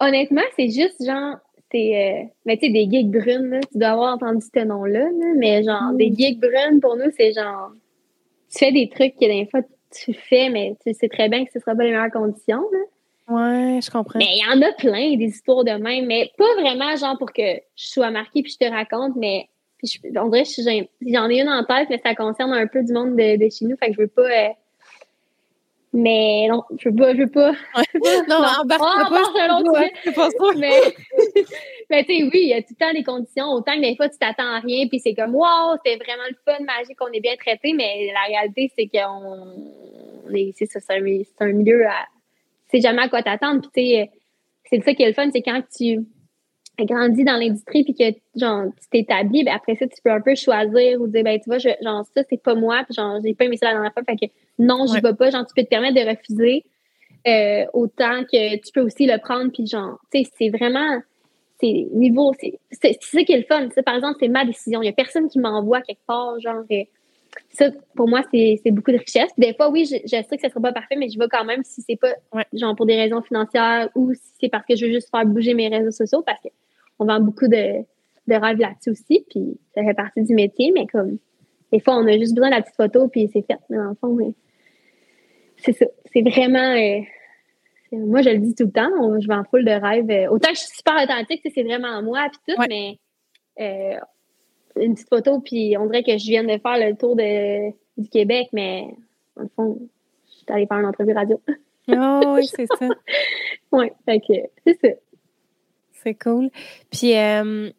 honnêtement, c'est juste genre, c'est, euh, mais tu sais, des gigs brunes, tu dois avoir entendu ce nom-là, mais genre, des mm. gigs brunes, pour nous, c'est genre, tu fais des trucs que des fois tu fais, mais tu sais très bien que ce ne sera pas les meilleures conditions, là. Ouais, je comprends. Mais il y en a plein des histoires de même, mais pas vraiment genre pour que je sois marquée puis je te raconte, mais puis je, on dirait que j'en ai une en tête, mais ça concerne un peu du monde de, de chez nous, fait que je veux pas euh, mais non, je veux pas, je veux pas. non, en bas, pas, c'est pas ça. Mais, mais tu sais, oui, il y a tout le temps des conditions. Autant que des fois, tu t'attends à rien, puis c'est comme, wow, c'était vraiment le fun, magique, on est bien traité, mais la réalité, c'est qu'on est, c'est ça, c'est un, milieu à, tu sais jamais à quoi t'attendre. Puis tu sais, c'est ça qui est le fun, c'est quand tu grandi dans l'industrie puis que genre tu t'établis ben après ça tu peux un peu choisir ou dire ben tu vois genre ça c'est pas moi puis genre j'ai pas aimé ça la dernière fois fait que non je vais pas. Genre tu peux te permettre de refuser euh, autant que tu peux aussi le prendre puis genre tu sais c'est vraiment c'est niveau c'est c'est ça qui est le fun. Par exemple c'est ma décision. Il y a personne qui m'envoie quelque part genre euh, ça pour moi c'est beaucoup de richesse. Des fois oui je, je, sais que ça sera pas parfait mais je vais quand même si c'est pas genre pour des raisons financières ou si c'est parce que je veux juste faire bouger mes réseaux sociaux parce que on vend beaucoup de, de rêves là-dessus aussi, puis ça fait partie du métier, mais comme des fois, on a juste besoin de la petite photo, puis c'est fait. Mais dans le fond, c'est ça. C'est vraiment. Euh, moi, je le dis tout le temps, je vends full de rêves. Euh, autant que je suis super authentique, c'est vraiment moi, puis tout, mais euh, une petite photo, puis on dirait que je viens de faire le tour de, du Québec, mais dans le fond, je suis allée faire une entrevue radio. Oh oui, c'est ça. oui, fait que c'est ça. C'est cool. Puis, euh,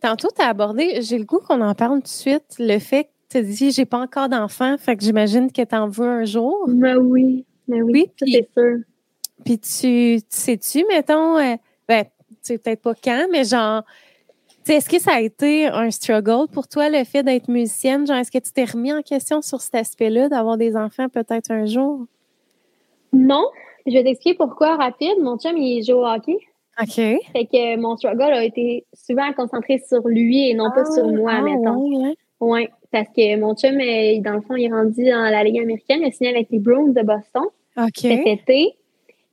tantôt, tu as abordé, j'ai le goût qu'on en parle tout de suite, le fait que tu as dit, j'ai pas encore d'enfant, fait que j'imagine que tu en veux un jour. Ben oui, ben oui, c'est sûr. Puis, tu, sais-tu, mettons, euh, ben, tu sais peut-être pas quand, mais genre, est-ce que ça a été un struggle pour toi, le fait d'être musicienne? Genre, est-ce que tu t'es remis en question sur cet aspect-là, d'avoir des enfants peut-être un jour? Non. Je vais t'expliquer pourquoi rapide. Mon chum, il joue au hockey. OK. Fait que mon struggle a été souvent concentré sur lui et non pas sur ah, moi, ah, mettons. Oui, ouais. parce que mon chum, euh, dans le fond, il est rendu dans la Ligue américaine. Il a signé avec les Bruins de Boston cet été.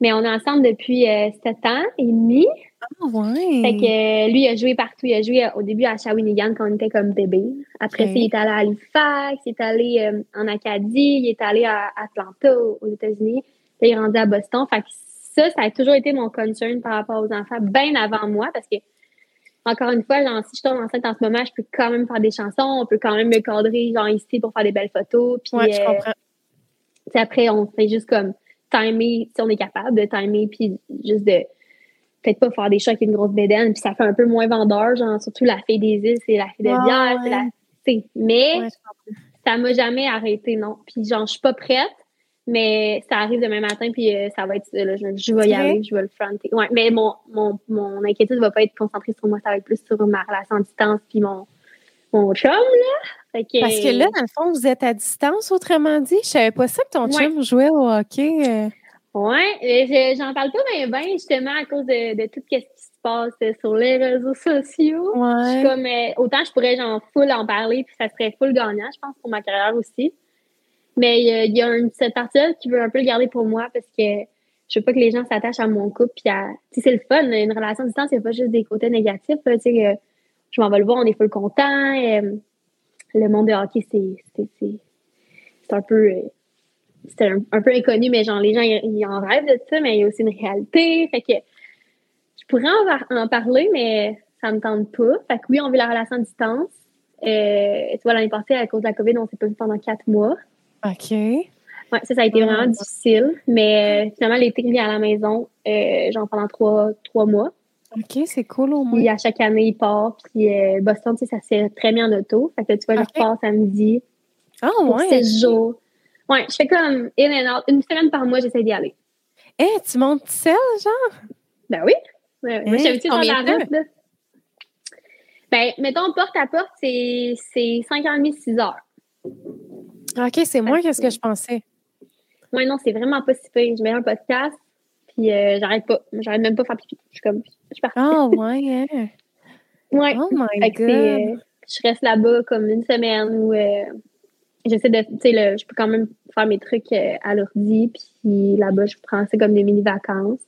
Mais on est ensemble depuis euh, sept ans et demi. Ah, ouais. Fait que euh, lui, il a joué partout. Il a joué au début à Shawinigan quand on était comme bébé. Après ça, il est allé à Halifax, il est allé en Acadie, il est allé à Atlanta, aux États-Unis. il est rendu à Boston. Fait que ça, ça a toujours été mon concern par rapport aux enfants, bien avant moi, parce que encore une fois, genre, si je tombe enceinte en ce moment, je peux quand même faire des chansons, on peut quand même me cadrer, genre, ici pour faire des belles photos. Puis, ouais, je comprends. après, on fait juste comme timer, si on est capable de timer, puis juste de peut-être pas faire des chocs avec une grosse bédaine, puis ça fait un peu moins vendeur, genre, surtout la fille des îles, c'est la fille de bière, c'est la. Mais ça m'a jamais arrêté, non. Puis, genre, je suis pas prête, mais ça arrive demain matin, puis euh, ça va être là, je, je, vais y aller, je vais le fronter. Ouais, mais mon, mon, mon inquiétude va pas être concentrée sur moi, ça va être plus sur ma relation à distance, puis mon, mon chum, là. que, Parce que là, dans le fond, vous êtes à distance, autrement dit. Je savais pas ça que ton chum jouait au hockey. Euh. Ouais, j'en parle pas bien, bien, justement, à cause de, de tout ce qui se passe sur les réseaux sociaux. Ouais. Comme, euh, autant je pourrais, genre, full en parler, puis ça serait full gagnant, je pense, pour ma carrière aussi. Mais il y a cette partie-là qui veut un peu le garder pour moi parce que je veux pas que les gens s'attachent à mon couple. C'est le fun. Une relation à distance, il n'y a pas juste des côtés négatifs. sais, je m'en vais le voir, on est full content. Euh, le monde de hockey, c'est, un peu. Euh, c'est un, peu inconnu, mais genre, les gens, ils, en rêvent de ça, mais il y a aussi une réalité. Fait que je pourrais en, en parler, mais ça me tente pas. Fait que oui, on vit la relation à distance. Euh, tu vois, l'année passée, à cause de la COVID, on s'est pas vu pendant quatre mois. OK. Ouais, ça, ça a été vraiment difficile. Mais euh, finalement, l'été, il est à la maison, euh, genre pendant trois, trois mois. OK, c'est cool au moins. Puis à chaque année, il part. Puis euh, Boston, tu sais, ça s'est très bien en auto. Fait que tu vois, je repars samedi. Ah, oh, ouais. C'est jours. Ouais, je fais comme in and out. Une semaine par mois, j'essaie d'y aller. Eh, tu montes seule, genre? Ben oui. Ouais, moi, la route, là. Ben, mettons, porte à porte, c'est 5h30, 6h. OK, c'est moins que ce que je pensais. Oui, non, c'est vraiment pas si pire. Je mets un podcast, puis euh, j'arrête pas. J'arrête même pas à faire pipi. Je suis comme, je suis partie. Ah, oh, ouais, hein? Ouais. Oh my God. Euh, je reste là-bas comme une semaine où euh, j'essaie de, tu sais, je peux quand même faire mes trucs à l'ordi, puis là-bas, je prends ça comme des mini-vacances.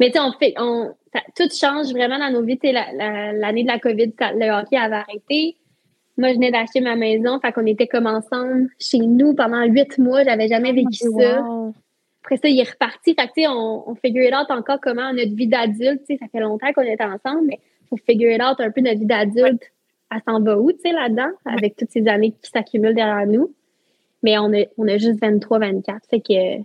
Mais tu sais, on fait, on, tout change vraiment dans nos vies. Tu sais, l'année de la COVID, le hockey avait arrêté. Moi, je venais d'acheter ma maison, fait qu'on était comme ensemble chez nous pendant huit mois. J'avais jamais oh vécu ça. Après ça, il est reparti. Fait que, tu sais, on, on figure it out encore comment notre vie d'adulte, tu sais, ça fait longtemps qu'on est ensemble, mais faut figure out un peu notre vie d'adulte. Elle s'en va où, tu sais, là-dedans, avec toutes ces années qui s'accumulent derrière nous? Mais on a, on a juste 23, 24. Fait que,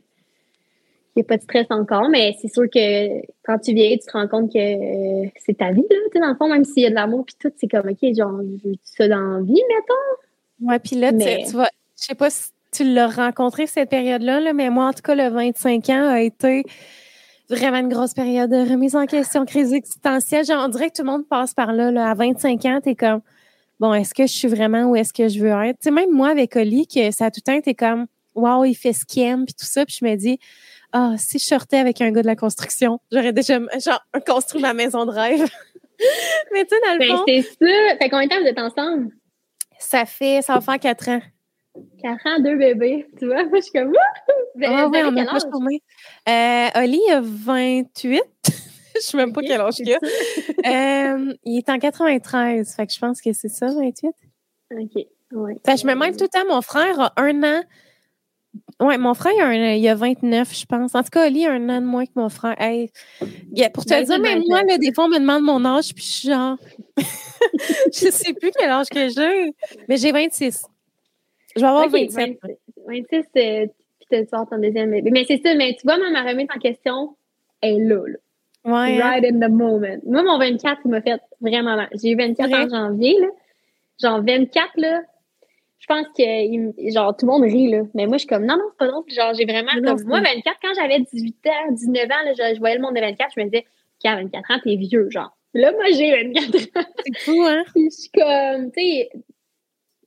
n'y a pas de stress encore, mais c'est sûr que quand tu vieillis, tu te rends compte que euh, c'est ta vie, là. Tu sais, dans le fond, même s'il y a de l'amour puis tout, c'est comme, OK, genre, veux ça dans la vie, mettons? Ouais, puis là, tu vois, je sais pas si tu l'as rencontré cette période-là, là, mais moi, en tout cas, le 25 ans a été vraiment une grosse période de remise en question, crise existentielle. Genre, on dirait que tout le monde passe par là, là. À 25 ans, t'es comme, bon, est-ce que je suis vraiment où est-ce que je veux être? Tu sais, même moi, avec Oli, que ça a tout le temps, t'es comme, wow, il fait ce qu'il aime, puis tout ça, puis je me dis, ah, si je sortais avec un gars de la construction, j'aurais déjà genre, construit ma maison de rêve. Mais tu sais, dans le ben, fond. C'est ça. Fait combien de temps vous êtes ensemble? Ça fait, ça va faire quatre ans. Quatre ans, deux bébés. Tu vois, moi, je suis comme, ah, oui, on pas tourné. Euh, Oli a 28. je sais même pas quel âge il a. euh, il est en 93. Fait que je pense que c'est ça, 28. OK. Ouais. Fait que je me mêle tout le temps. Mon frère a un an oui, mon frère, il a, il a 29, je pense. En tout cas, Ali a un an de moins que mon frère. pour te dire, même moi, des fois, on me demande mon âge, puis je suis genre. je sais plus quel âge que j'ai, mais j'ai 26. Je vais avoir 27. 26, puis tu vas ton deuxième bébé. Mais c'est ça, mais tu vois, même ma remise en question est là, là. Ouais. Hein. Right in the moment. Moi, mon 24, il m'a fait vraiment mal. J'ai eu 24 en janvier, là. Genre 24, là, je pense que genre tout le monde rit là. Mais moi je suis comme non non c'est pas drôle. Genre j'ai vraiment comme moi 24 quand j'avais 18 ans 19 ans là, je, voyais le monde de 24 je me disais qu'à 24 ans t'es vieux genre. Là moi j'ai 24 ans. C'est fou hein? Puis je suis comme tu sais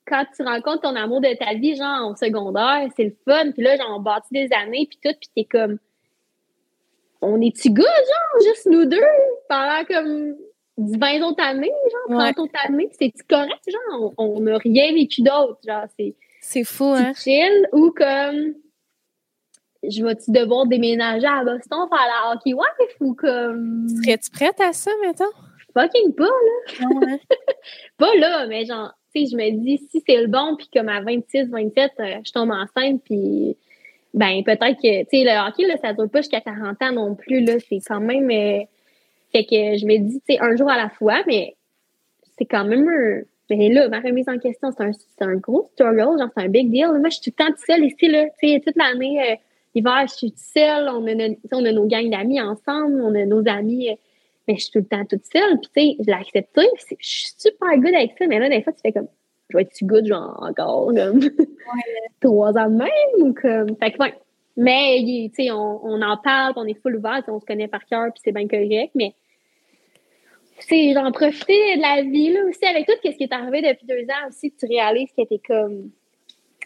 quand tu rencontres ton amour de ta vie genre en secondaire c'est le fun. Puis là genre on bâtit des années puis tout puis t'es comme on est-tu gars genre juste nous deux pendant comme 20 autres années, genre, 30 autres années, c'est correct, genre, on n'a rien vécu d'autre, genre, c'est. C'est fou, hein? chill, ou comme, je vais-tu devoir déménager à Boston faire la hockey wife, ou comme. Serais-tu prête à ça, mettons? Fucking pas, là. Ouais. pas là, mais genre, tu sais, je me dis, si c'est le bon, puis comme à 26, 27, euh, je tombe enceinte, puis ben peut-être que, tu sais, le hockey, là, ça dure pas jusqu'à 40 ans non plus, là, c'est quand même. Euh, Fait que je me dis, tu sais, un jour à la fois, mais c'est quand même un... Mais là, ma remise en question, c'est un, un, gros struggle, genre c'est un big deal. Moi, je suis tout le temps toute seule ici, là. Tu sais, toute l'année, euh, l'hiver, je suis toute seule. On a, on a nos gangs d'amis ensemble, on a nos amis... Euh, mais je suis tout le temps toute seule. Puis, tu sais, je l'ai accepté. Je suis super good avec ça. Mais là, des fois, tu fais comme, je vais être good, genre, encore, comme, trois ans de même, ou comme. Fait que, ouais. Mais, tu sais, on, on, en parle, on est full ouvert, on se connaît par cœur, puis c'est bien correct. Mais, c'est j'en profiter de la vie, là, aussi, avec tout ce qui est arrivé depuis deux ans aussi, tu réalises que t'es comme.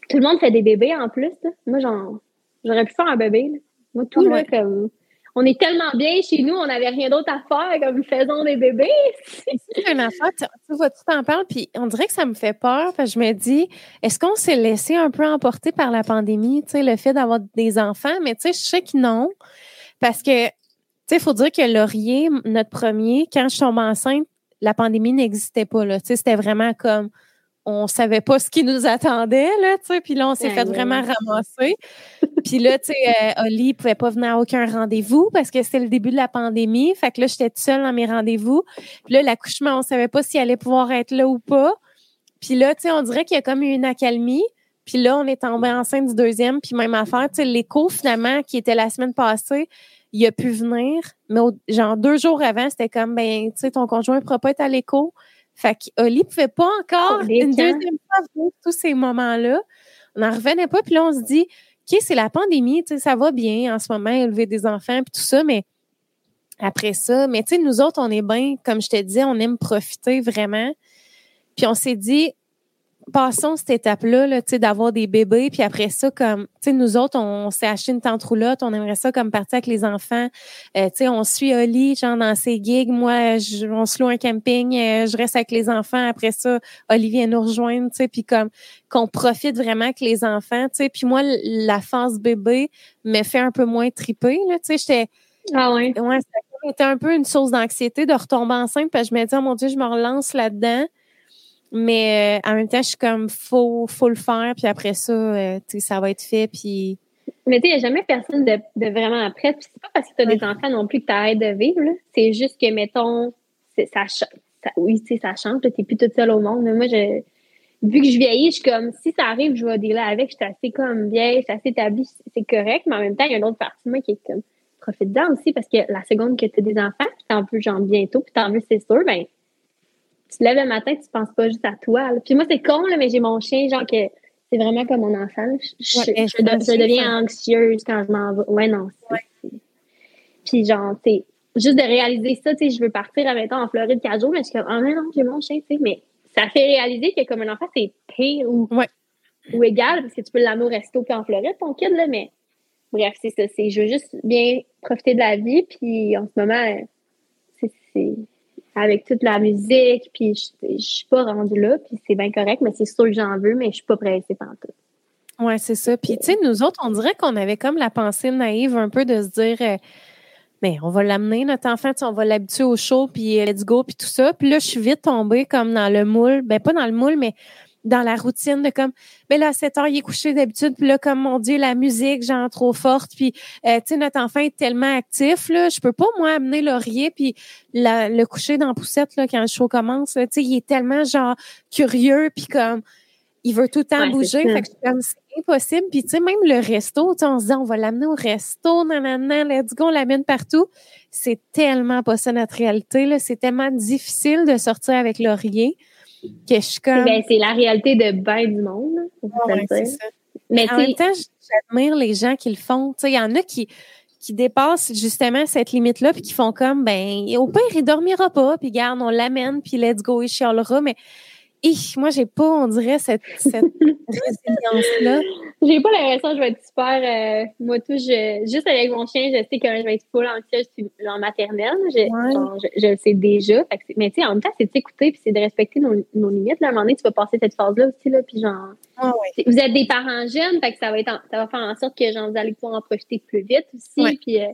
Tout le monde fait des bébés en plus, là. Moi, genre, j'aurais pu faire un bébé, là. Moi, tout, là, comme on est tellement bien chez nous, on n'avait rien d'autre à faire comme faisons des bébés. c'est une affaire, tu, vois, tu t'en parles, puis on dirait que ça me fait peur, parce que je me dis, est-ce qu'on s'est laissé un peu emporter par la pandémie, tu sais, le fait d'avoir des enfants, mais tu sais, je sais que non, parce que, sais, il faut dire que Laurier, notre premier, quand je tombe enceinte, la pandémie n'existait pas, là, tu sais, c'était vraiment comme, on savait pas ce qui nous attendait, là, tu sais, puis là, on s'est fait vraiment ramasser. puis là, tu sais, euh, Oli pouvait pas venir à aucun rendez-vous parce que c'était le début de la pandémie. Fait que là, j'étais toute seule dans mes rendez-vous. Puis là, l'accouchement, on savait pas s'il allait pouvoir être là ou pas. Puis là, tu sais, on dirait qu'il y a comme eu une accalmie. Puis là, on est tombé enceinte du deuxième. Puis même affaire, tu sais, l'écho, finalement, qui était la semaine passée, il a pu venir. Mais genre deux jours avant, c'était comme, ben, tu sais, ton conjoint ne pourra pas être à l'écho. Fait qu'Oli pouvait pas encore une deuxième fois vivre tous ces moments-là. On n'en revenait pas, puis là, on se dit, OK, c'est la pandémie, tu sais, ça va bien en ce moment, élever des enfants, puis tout ça, mais après ça, mais tu sais, nous autres, on est bien, comme je te disais, on aime profiter vraiment. Puis on s'est dit, passons cette étape-là, là, d'avoir des bébés, puis après ça, comme, tu sais, nous autres, on, s'est acheté une tente roulotte, on aimerait ça comme partir avec les enfants. Euh, tu sais, on suit Oli, genre dans ses gigs. Moi, je, on se loue un camping, euh, je reste avec les enfants. Après ça, Oli vient nous rejoindre, tu sais, puis comme qu'on profite vraiment avec les enfants, tu sais. Puis moi, la phase bébé me fait un peu moins triper, là, tu sais, j'étais... Ah ouais? Ouais, c'était un peu une source d'anxiété de retomber enceinte, parce que je me dis, oh mon Dieu, je me relance là-dedans. Mais euh, en même temps, je suis comme, faut, faut le faire, puis après ça, euh, ça va être fait, puis... Mais tu sais, il n'y a jamais personne de, de vraiment prêt. Puis c'est pas parce que tu as des enfants non plus que tu arrêtes de vivre. C'est juste que, mettons, ça, ça, oui, tu sais, ça change. Tu n'es plus toute seule au monde. Mais moi, je, vu que je vieillis, je suis comme, si ça arrive, je vais dealer avec. Je suis assez comme vieille, je suis assez établie, c'est correct. Mais en même temps, il y a une autre partie de moi qui est comme, profite dedans aussi parce que la seconde que tu as des enfants, puis t'en veux genre bientôt, puis t'en veux, c'est sûr, ben tu te lèves le matin, tu penses pas juste à toi. Puis moi, c'est con, là, mais j'ai mon chien, genre que c'est vraiment comme mon enfant. Je, je, deviens anxieuse quand je m'en vais. Ouais, non. Puis genre, tu juste de réaliser ça, tu sais, je veux partir, admettons, en Floride quatre jours, mais je suis comme, oh non, j'ai mon chien, tu sais, mais ça fait réaliser que comme un enfant, c'est pire ou, ou égal, parce que tu peux l'amener au resto puis en Floride, ton kid, là, mais bref, c'est ça, c'est, je veux juste bien profiter de la vie, puis en ce moment, avec toute la musique, puis je, je suis pas rendue là, puis c'est bien correct, mais c'est sûr que j'en veux, mais je suis pas pressée par tout. Ouais, c'est ça. Puis, tu sais, nous autres, on dirait qu'on avait comme la pensée naïve un peu de se dire, euh, mais on va l'amener, notre enfant, on va l'habituer au show, puis let's go, puis tout ça. Puis là, je suis vite tombée comme dans le moule. Ben, pas dans le moule, mais dans la routine de comme ben là à 7 heures il est couché d'habitude puis là comme mon dieu la musique genre trop forte puis euh, tu sais notre enfant est tellement actif là je peux pas moi amener Laurier puis le coucher dans la poussette là quand le show commence tu sais il est tellement genre curieux puis comme il veut tout le temps bouger fait que comme c'est impossible puis tu sais même le resto tu on se dit on va l'amener au resto nanana let's go on l'amène partout c'est tellement pas ça notre réalité là c'est tellement difficile de sortir avec Laurier que je comme. Ben, c'est la réalité de bien du monde. Mais en même temps, j'admire les gens qui le font. Il y en a qui, qui dépassent justement cette limite-là, puis qui font comme, ben, au pire, il dormira pas, puis garde, on l'amène, puis let's go, il chialera. Mais moi, j'ai pas, on dirait, cette, cette résilience-là. J'ai pas l'impression que je vais être super. Euh, moi, tout, je, juste avec mon chien, je sais que je vais être full anxieuse en maternelle. Je, je, le sais déjà. mais tu sais, en même temps, c'est d'écouter puis c'est de respecter nos, nos limites. Là. À un moment donné, tu vas passer cette phase-là aussi. Là, puis genre, Vous êtes des parents jeunes, fait que ça va, être ça va faire en sorte que genre, vous allez pouvoir en profiter plus vite aussi. Puis, euh,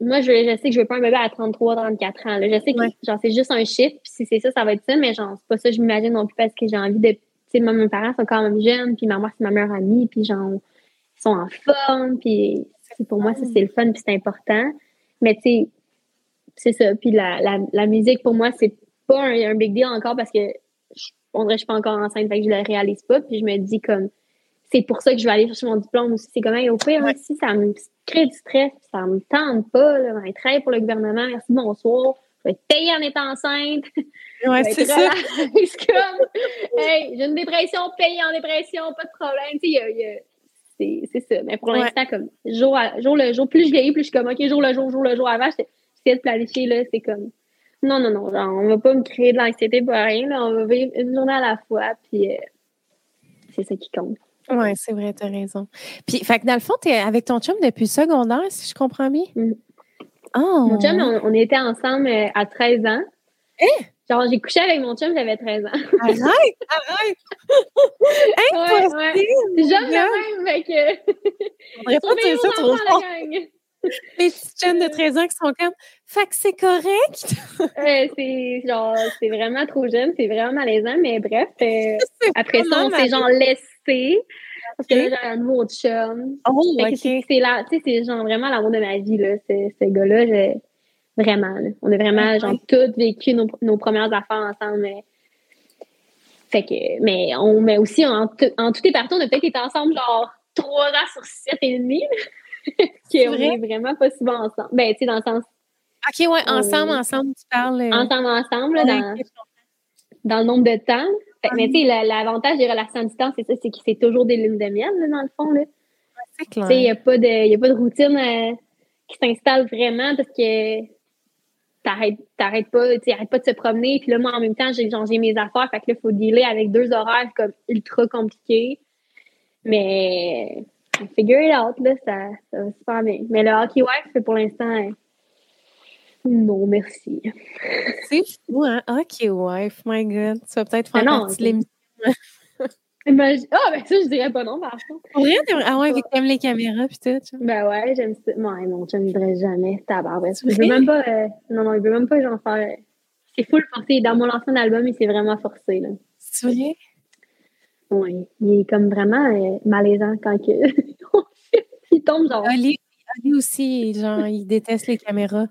moi, je, je, sais que je veux pas un bébé à 33, 34 ans. Là. Je sais que genre, c'est juste un chiffre, puis si c'est ça, ça va être ça, mais genre, c'est pas ça, je m'imagine non plus parce que j'ai envie de. Tu sais, mes parents sont quand même jeunes, puis ma mère, c'est ma meilleure amie, puis genre, ils sont en forme, puis pour moi, ça, c'est le fun, puis c'est important. Mais tu sais, c'est ça. Puis la, la, la, musique, pour moi, c'est pas un, big deal encore parce que je, on dirait je suis pas encore enceinte, fait que je le réalise pas. Puis je me dis comme c'est pour ça que je vais aller chercher mon diplôme aussi. C'est comme au pire, si ça me crée du stress, ça me tente pas, là, ben, travaille pour le gouvernement, merci, bonsoir. Je vais être payée en étant enceinte. Ouais, c'est ça. c'est comme, hey, j'ai une dépression, payée en dépression, pas de problème. Tu sais, c'est ça. Mais pour l'instant, comme jour, jour le jour, plus je vieillis, plus je suis comme, OK, jour le jour, jour le jour avant, j'essaie de planifier, là, c'est comme, non, non, non, genre, on va pas me créer de l'anxiété pour rien, là, on va vivre une journée à la fois, puis euh, c'est ça qui compte. Oui, c'est vrai, tu as raison. Puis, fait que dans le fond, tu es avec ton chum depuis secondaire, si je comprends bien? Mm. Oh. Mon chum, on, était ensemble euh, à 13 ans. Eh? Genre, j'ai couché avec mon chum, j'avais 13 ans. Arrête! Arrête! Impossible! Ouais, ouais. Même, fait que. On devrait pas dire ça trop fort. Les petites jeunes de 13 ans qui sont comme, fait que c'est correct? c'est genre, c'est vraiment trop jeune, c'est vraiment malaisant, mais bref. Euh, après ça, on s'est genre laissé. Parce que là, j'ai un nouveau chum. Oh, ok. C'est là, tu sais, c'est genre vraiment l'amour de ma vie, là. Ce gars-là, vraiment, là. On a vraiment, genre, toutes vécu nos, nos premières affaires ensemble. Mais... Fait que, mais on, met aussi, en, en tout et partout, on a peut-être été ensemble, genre, trois ans sur sept et demi. qui est vraiment pas souvent ensemble. Ben, tu sais, dans le sens. OK, ouais, ensemble, ensemble, tu parles. Euh, ensemble, ensemble, dans, dans le nombre de temps. Mais tu sais, l'avantage des relations à distance, c'est ça, c'est que c'est toujours des lignes de miel, dans le fond. Là. c'est clair. Tu sais, il n'y a, pas de, a pas de routine euh, qui s'installe vraiment parce que t'arrêtes t'arrêtes pas tu pas de se promener puis là moi en même temps j'ai changé mes affaires fait que là il faut dealer avec deux horaires comme ultra compliqués mais figure it out, là, ça, ça va super bien. Mais le hockey wife, pour l'instant, non, merci. C'est fou, hein? Hockey wife, my God. Tu vas peut-être faire ah partie de l'émission. Ben, ah, ben ça, je dirais pas non, par contre. Pour rien, ah ouais, avec t'aimes les caméras pis tout. Ben ouais, j'aime ça. Chum, il voudrait jamais. Tabarouette. Je veux même pas, euh, non, non, il veut même pas, genre, faire. C'est full forcé. Dans mon ancien album, il s'est vraiment forcé, là. C'est vrai? Oui, il est comme vraiment euh, malaisant quand que... il tombe genre. Ali, aussi, genre, il déteste les caméras.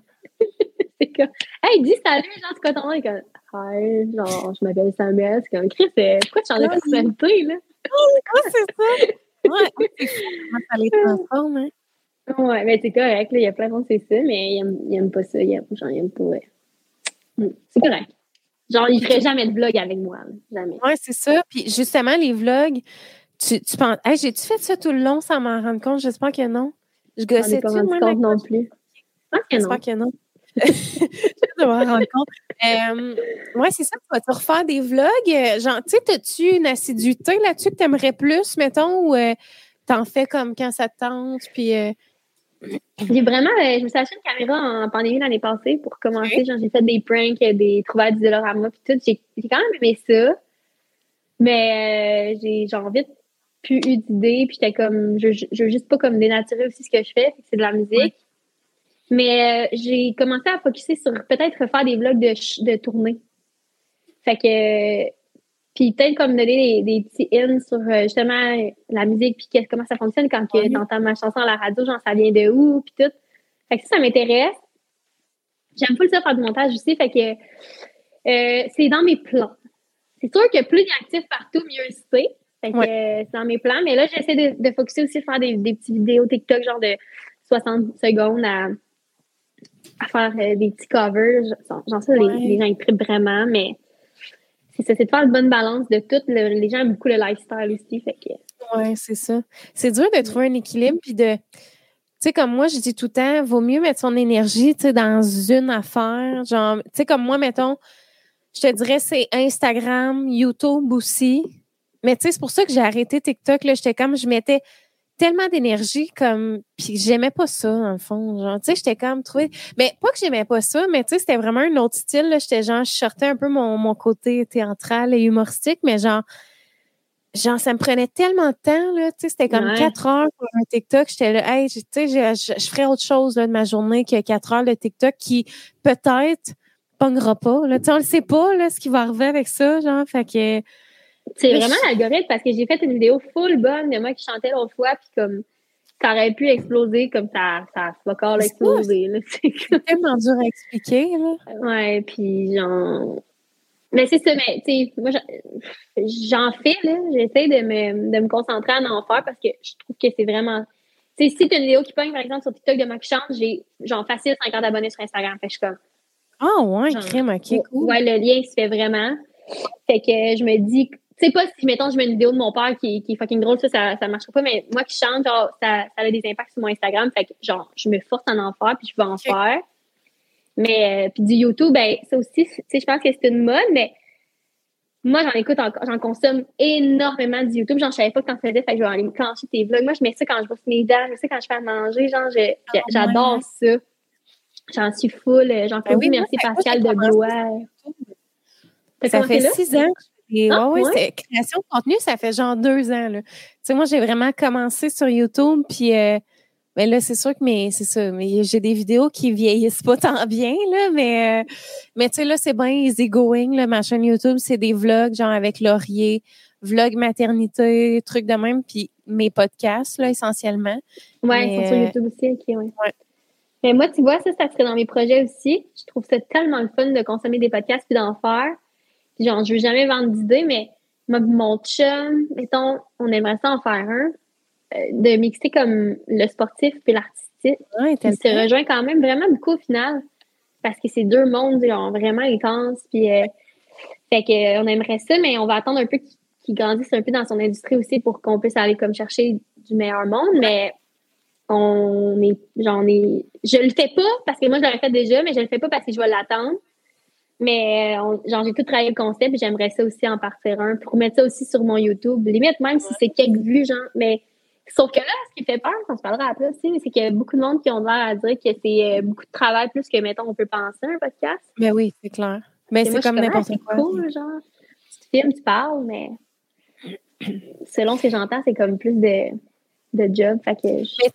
C'est comme, hey, dis salut, genre, c'est quoi ton nom? comme, hi, genre, je m'appelle Samuel. C'est comme, Chris, pourquoi tu changes de personnalité, là? Oh, c'est ça? Ouais, c'est fou comment ça les transforme, hein? Ouais, mais c'est correct, là, il y a plein de monde, c'est ça, mais il aime, il aime pas ça, il aime, genre, il aime pas. Ouais. Hmm, c'est correct. Genre, il ferait jamais de vlog avec moi. Jamais. Oui, c'est ça. Puis justement, les vlogs, tu, tu penses, hey, j'ai-tu fait ça tout le long sans m'en rendre compte? J'espère que non. Je gossais tout le monde non plus. J'espère que non. rendre compte. Euh, ouais, c'est ça. Tu vas-te refaire des vlogs? Genre, tu sais, as-tu une assiduité là-dessus que tu aimerais plus, mettons, ou euh, t'en fais comme quand ça te tente? Puis. Euh, j'ai vraiment, euh, je me suis acheté une caméra en pandémie l'année passée pour commencer. Genre, j'ai fait des pranks, des trouvailles d'Isolorama puis tout. J'ai, quand même aimé ça. Mais euh, j'ai genre vite plus eu d'idées. Puis j'étais comme, je, je, veux juste pas comme dénaturer aussi ce que je fais. C'est de la musique. Mais euh, j'ai commencé à focuser sur peut-être faire des vlogs de, de tournée. Fait que puis peut-être comme donner des, des petits hints sur euh, justement la musique puis comment ça fonctionne quand tu entends ma chanson à la radio, genre ça vient de où puis tout. Fait que ça, ça m'intéresse. J'aime pas le faire du montage aussi, fait que euh, c'est dans mes plans. C'est sûr que plus il actif partout, mieux c'est. Fait que c'est dans mes plans. Mais là, j'essaie de, de focuser aussi faire des, des petites vidéos TikTok, genre de 60 secondes à, à faire des petits covers. Genre ça, les, les, gens ils trippent vraiment, mais c'est de faire une bonne balance de tout. les gens aiment beaucoup le lifestyle aussi. Fait que... Oui, c'est ça. C'est dur de trouver un équilibre puis de. Tu sais, comme moi, je dis tout le temps, vaut mieux mettre son énergie, tu sais, dans une affaire. Genre, tu sais, comme moi, mettons, je te dirais, c'est Instagram, YouTube aussi. Mais tu sais, c'est pour ça que j'ai arrêté TikTok, là. J'étais comme, je mettais tellement d'énergie comme puis j'aimais pas ça dans le fond. Genre tu sais j'étais comme trouvé mais pas que j'aimais pas ça mais tu sais c'était vraiment un autre style là. J'étais genre je sortais un peu mon, mon côté théâtral et humoristique mais genre genre ça me prenait tellement de temps là. Tu sais c'était comme quatre heures pour un TikTok. J'étais là hey tu sais je, je, ferais autre chose là, de ma journée que quatre heures de TikTok qui peut-être pognera pas là. Tu sais on le sait pas là ce qui va arriver avec ça genre. Fait que c'est vraiment l'algorithme parce que j'ai fait une vidéo full bonne de moi qui chantais l'autre fois, puis comme ça aurait pu exploser comme ça, ça va encore exploser. C'est tellement dur à expliquer, là. Ouais, puis genre. Mais c'est ça, mais tu sais, moi, j'en fais, là. J'essaie de me, de me concentrer à en faire parce que je trouve que c'est vraiment. Tu sais, si tu as une vidéo qui pogne, par exemple, sur TikTok de moi qui chante, j'ai genre facile 50 abonnés sur Instagram. Fait que je suis comme. Ah, oh, ouais, crème, ok, cool. Ouais, le lien se fait vraiment. Fait que je me dis, sais pas si, mettons, je mets une vidéo de mon père qui, qui est fucking drôle, ça, ça, ça marchera pas, mais moi qui chante, genre, ça, ça a des impacts sur mon Instagram. Fait que, genre, je me force à en faire, puis je veux en faire. Mais, euh, puis du YouTube, ben, ça aussi, tu sais, je pense que c'est une mode, mais moi, j'en écoute encore, j'en consomme énormément du YouTube. J'en savais pas quand ça faisait, fait que je vais aller me clencher tes vlogs. Moi, je mets ça quand je brosse mes dents, je sais quand je fais à manger, genre, ah, j'adore ça. J'en suis full. J'en ben fais merci Pascal de Blois. Ça fait six ans que ah, ouais, c'est création de contenu, ça fait genre deux ans. Là. Tu sais, moi, j'ai vraiment commencé sur YouTube, puis euh, ben là, c'est sûr que mais c'est ça, mais j'ai des vidéos qui vieillissent pas tant bien, là, mais euh, mais tu sais, là, c'est bien easy going, là, ma chaîne YouTube, c'est des vlogs, genre avec Laurier, vlog maternité, trucs de même, puis mes podcasts, là, essentiellement. Ouais, ils sont sur YouTube aussi, ok, ouais. ouais. Mais moi, tu vois, ça, ça serait dans mes projets aussi. Je trouve ça tellement le fun de consommer des podcasts puis d'en faire genre, je veux jamais vendre d'idées, mais mon chum, mettons, on aimerait ça en faire un, euh, de mixer comme le sportif puis l'artistique. Ouais, se rejoint quand même vraiment beaucoup au final, parce que c'est deux mondes genre, vraiment intenses, puis euh, fait que on aimerait ça, mais on va attendre un peu qu'il grandisse un peu dans son industrie aussi pour qu'on puisse aller comme chercher du meilleur monde, mais on est, j'en ai, je le fais pas parce que moi je l'aurais fait déjà, mais je le fais pas parce que je vais l'attendre. Mais euh, genre, j'ai tout travaillé le concept, j'aimerais ça aussi en partir un pour mettre ça aussi sur mon YouTube. Limite, même si c'est quelques vues, genre, mais sauf que là, ce qui fait peur, on se parlera après aussi, c'est qu'il y a beaucoup de monde qui ont l'air à dire que c'est euh, beaucoup de travail plus que, mettons, on peut penser un podcast. Mais oui, c'est clair. Mais c'est comme n'importe quoi. Cool, genre, tu filmes, tu parles, mais selon ce que j'entends, c'est comme plus de de job. Fait que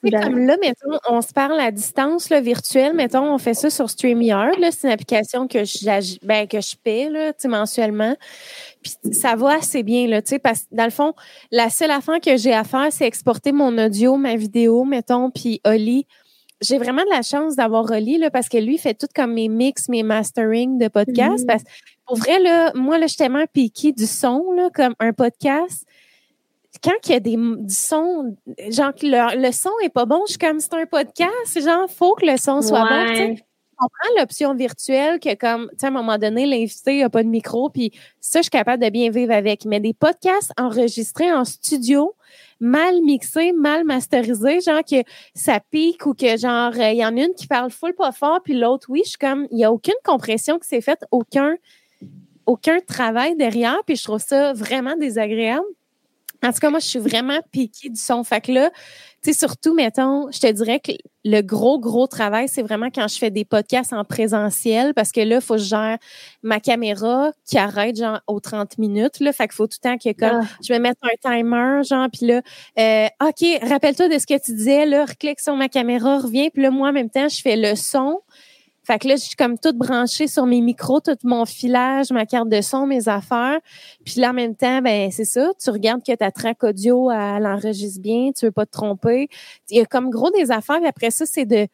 mais comme là, mettons, on se parle à distance, là, virtuelle, mettons, on fait ça sur StreamYard, là, c'est une application que je, ben, que je paie, là, mensuellement. Puis ça va assez bien, là, tu sais, parce que dans le fond, la seule affaire que j'ai à faire, c'est exporter mon audio, ma vidéo, mettons, puis Oli. J'ai vraiment de la chance d'avoir Oli, là, parce que lui fait tout comme mes mix, mes mastering de podcast. Mm-hmm. Parce que pour vrai, là, moi, là, je suis tellement piquée du son, là, comme un podcast quand il y a des, du son, genre que le, son est pas bon, je suis comme c'est un podcast, genre faut que le son soit bon. Tu on prend l'option virtuelle que comme, tu sais, à un moment donné, l'invité n'a pas de micro, puis ça, je suis capable de bien vivre avec. Mais des podcasts enregistrés en studio, mal mixés, mal masterisés, genre que ça pique ou que genre, il y en a une qui parle full pas fort, puis l'autre, oui, je suis comme, il n'y a aucune compression qui s'est faite, aucun, aucun travail derrière, puis je trouve ça vraiment désagréable. En tout cas, moi, je suis vraiment piquée du son. Fait que là, tu sais, surtout, mettons, je te dirais que le gros, gros travail, c'est vraiment quand je fais des podcasts en présentiel parce que là, il faut que je gère ma caméra qui arrête, genre, aux 30 minutes, là. Fait qu'il faut tout le temps que, comme, ah. je vais mettre un timer, genre, puis là, euh, OK, rappelle-toi de ce que tu disais, là, reclique sur ma caméra, reviens, puis là, moi, en même temps, je fais le son fait que là, je suis comme toute branchée sur mes micros, tout mon filage, ma carte de son, mes affaires. Puis là, en même temps, ben c'est ça, tu regardes que ta track audio, elle enregistre bien, tu veux pas te tromper. Il y a comme gros des affaires. Puis après ça, c'est de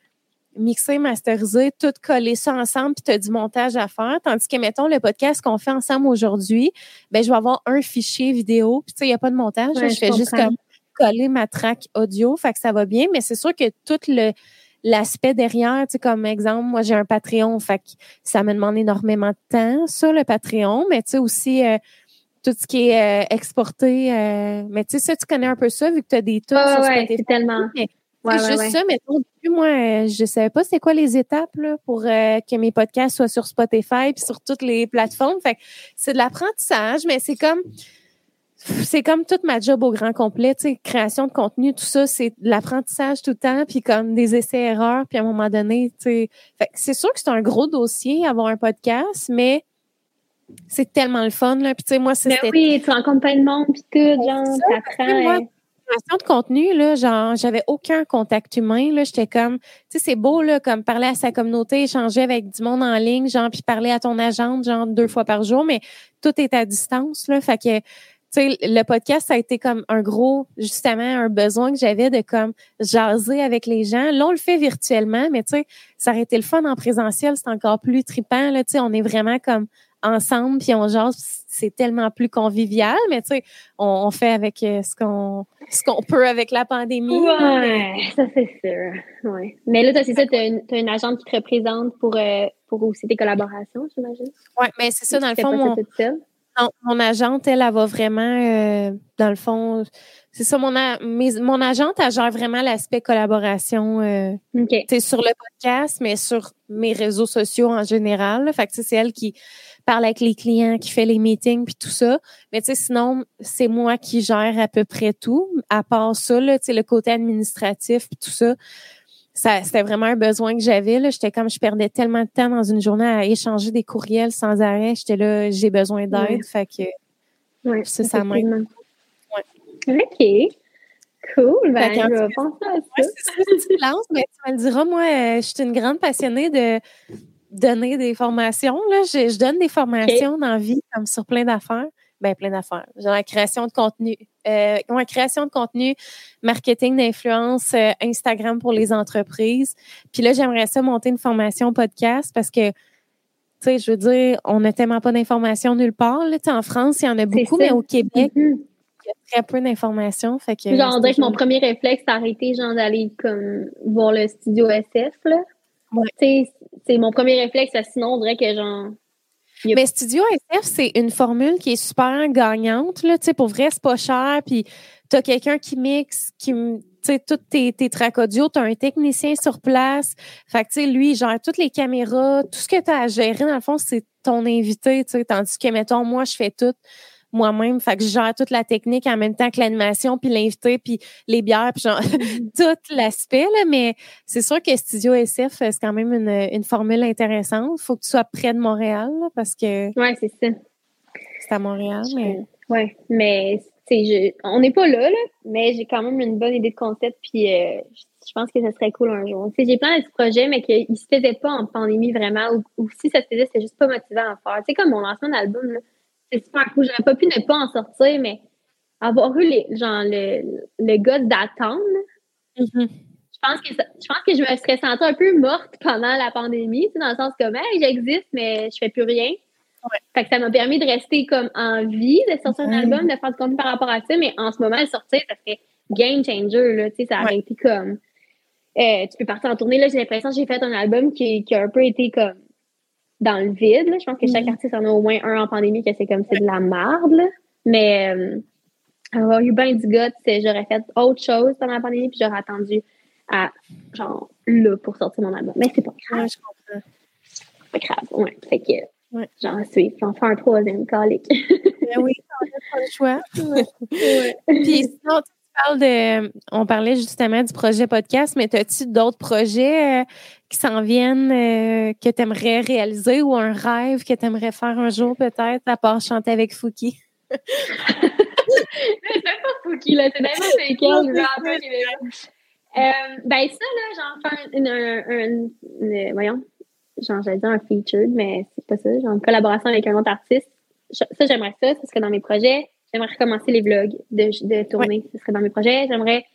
mixer, masteriser, tout coller ça ensemble, puis tu as du montage à faire. Tandis que, mettons, le podcast qu'on fait ensemble aujourd'hui, ben je vais avoir un fichier vidéo, puis tu sais, il n'y a pas de montage. je, fais juste comme coller ma track audio, fait que ça va bien. Mais c'est sûr que tout le l'aspect derrière, tu sais, comme exemple, moi, j'ai un Patreon, fait que ça me demande énormément de temps, ça, le Patreon, mais tu sais, aussi, euh, tout ce qui est euh, exporté, euh, mais tu sais, ça, tu connais un peu ça, vu que tu as des trucs sur ouais, c'est tellement... C'est juste ça, mais au début, moi, je savais pas c'est quoi les étapes là, pour que mes podcasts soient sur Spotify puis sur toutes les plateformes. Fait que c'est de l'apprentissage, mais c'est comme c'est comme toute ma job au grand complet, tu sais, création de contenu, tout ça, c'est de l'apprentissage tout le temps, puis comme des essais-erreurs, puis à un moment donné, tu sais, c'est sûr que c'est un gros dossier, avoir un podcast, mais c'est tellement le fun, là, puis tu sais, moi, c'était... oui, tu rencontres plein de monde, puis tout, genre, t'apprends... Création de contenu, là, genre, j'avais aucun contact humain, là, j'étais comme, tu sais, c'est beau, là, comme parler à sa communauté, échanger avec du monde en ligne, genre, puis parler à ton agente, genre, deux fois par jour, mais tout est à distance, là, fait que sais, le podcast, ça a été comme un gros, justement, un besoin que j'avais de comme jaser avec les gens. Là, on le fait virtuellement, mais tu sais, ça aurait été le fun en présentiel, c'est encore plus trippant. Là, tu sais, on est vraiment comme ensemble, puis on jase, c'est tellement plus convivial, mais tu sais, on, fait avec euh, ce qu'on ce qu'on peut avec la pandémie. Ouais, ça c'est sûr. Ouais. Mais là, c'est ça, tu as, une agente qui te représente pour, euh, pour aussi tes collaborations, j'imagine? Oui, mais c'est ça, dans le fond, mon, non, mon agente, elle, elle va vraiment, euh, dans le fond, c'est ça, mon, mon agente, elle gère vraiment l'aspect collaboration euh, sur le podcast, mais sur mes réseaux sociaux en général. Fait que c'est elle qui parle avec les clients, qui fait les meetings, puis tout ça. Mais sinon, c'est moi qui gère à peu près tout. À part ça, là, le côté administratif, puis tout ça, ça c'était vraiment un besoin que j'avais là. J'étais comme je perdais tellement de temps dans une journée à échanger des courriels sans arrêt. J'étais là j'ai besoin d'aide. Fait que ouais, ça ça m'aide ouais. ok. Cool. Ben je vais penser à ça. tu lances mais tu me le diras moi euh, je suis une grande passionnée de donner des formations là. Je, je donne des formations dans la vie comme sur plein d'affaires ben plein d'affaires. Genre la création de contenu, euh, création de contenu, marketing d'influence, euh, Instagram pour les entreprises. Puis là, j'aimerais ça monter une formation podcast parce que, tu sais, je veux dire, on n'a tellement pas d'informations nulle part. Là. En France, il y en a beaucoup, mais au Québec, mm-hmm. il y a très peu d'informations. Fait que, genre, on dirait que mon premier réflexe, c'est d'arrêter, genre, d'aller comme voir le studio SF, là. Tu sais, c'est mon premier réflexe, sinon, on dirait que, genre, mais Studio SF, c'est une formule qui est super gagnante. Là. pour vrai, c'est pas cher. Puis tu as quelqu'un qui mixe, qui toutes tes, tes tracks audio, tu as un technicien sur place. Fait que, lui, il gère toutes les caméras, tout ce que tu as à gérer, dans le fond, c'est ton invité, tandis que, mettons, moi, je fais tout moi-même. Fait que je gère toute la technique en même temps que l'animation, puis l'invité, puis les bières, puis genre mm-hmm. tout l'aspect. Là, mais c'est sûr que Studio SF, c'est quand même une, une formule intéressante. faut que tu sois près de Montréal, parce que... Ouais, c'est ça. C'est à Montréal, mais... Ouais, mais je, on n'est pas là, là mais j'ai quand même une bonne idée de concept, puis euh, je pense que ça serait cool un jour. J'ai plein de projets, mais qu'ils ne se faisaient pas en pandémie vraiment, ou, ou si ça se faisait, c'était juste pas motivant à faire. Tu sais, comme mon lancement d'album, là, c'est super cool. J'aurais pas pu ne pas en sortir, mais avoir eu les, genre, le, le gars d'attendre, mm-hmm. je pense que je pense que je me serais sentie un peu morte pendant la pandémie, dans le sens que hey, j'existe, mais je fais plus rien. Fait que ça m'a permis de rester comme en vie, de sortir un album, de faire du contenu par rapport à ça, mais en ce moment, sortir, ça serait game changer, là, tu sais, ça aurait été comme, euh, tu peux partir en tournée, là, j'ai l'impression que j'ai fait un album qui, qui a un peu été comme dans le vide. Je pense que chaque mm. artiste en a au moins un en pandémie que c'est comme c'est de la merde. Mais euh, avoir eu bien du gars, j'aurais fait autre chose pendant la pandémie, puis j'aurais attendu à genre là pour sortir mon album. Mais c'est pas grave. je comprends. C'est pas grave, ouais. Fait que ouais. j'en suis. J'en fais un troisième calique. ben oui, on n'a pas le choix. ouais. Puis sinon, parles de. On parlait justement du projet podcast, mais as-tu d'autres projets euh, qui s'en viennent euh, que tu aimerais réaliser ou un rêve que tu aimerais faire un jour peut-être, à part chanter avec Fouki? c'est pas Fouki, là, c'est rappeur euh, ben ça, là, j'en fais un, voyons, genre j'allais dire un featured, mais c'est pas ça, genre une collaboration avec un autre artiste. Ça, j'aimerais ça, ce serait dans mes projets. J'aimerais recommencer les vlogs de, de tournée. Ce serait dans mes projets. J'aimerais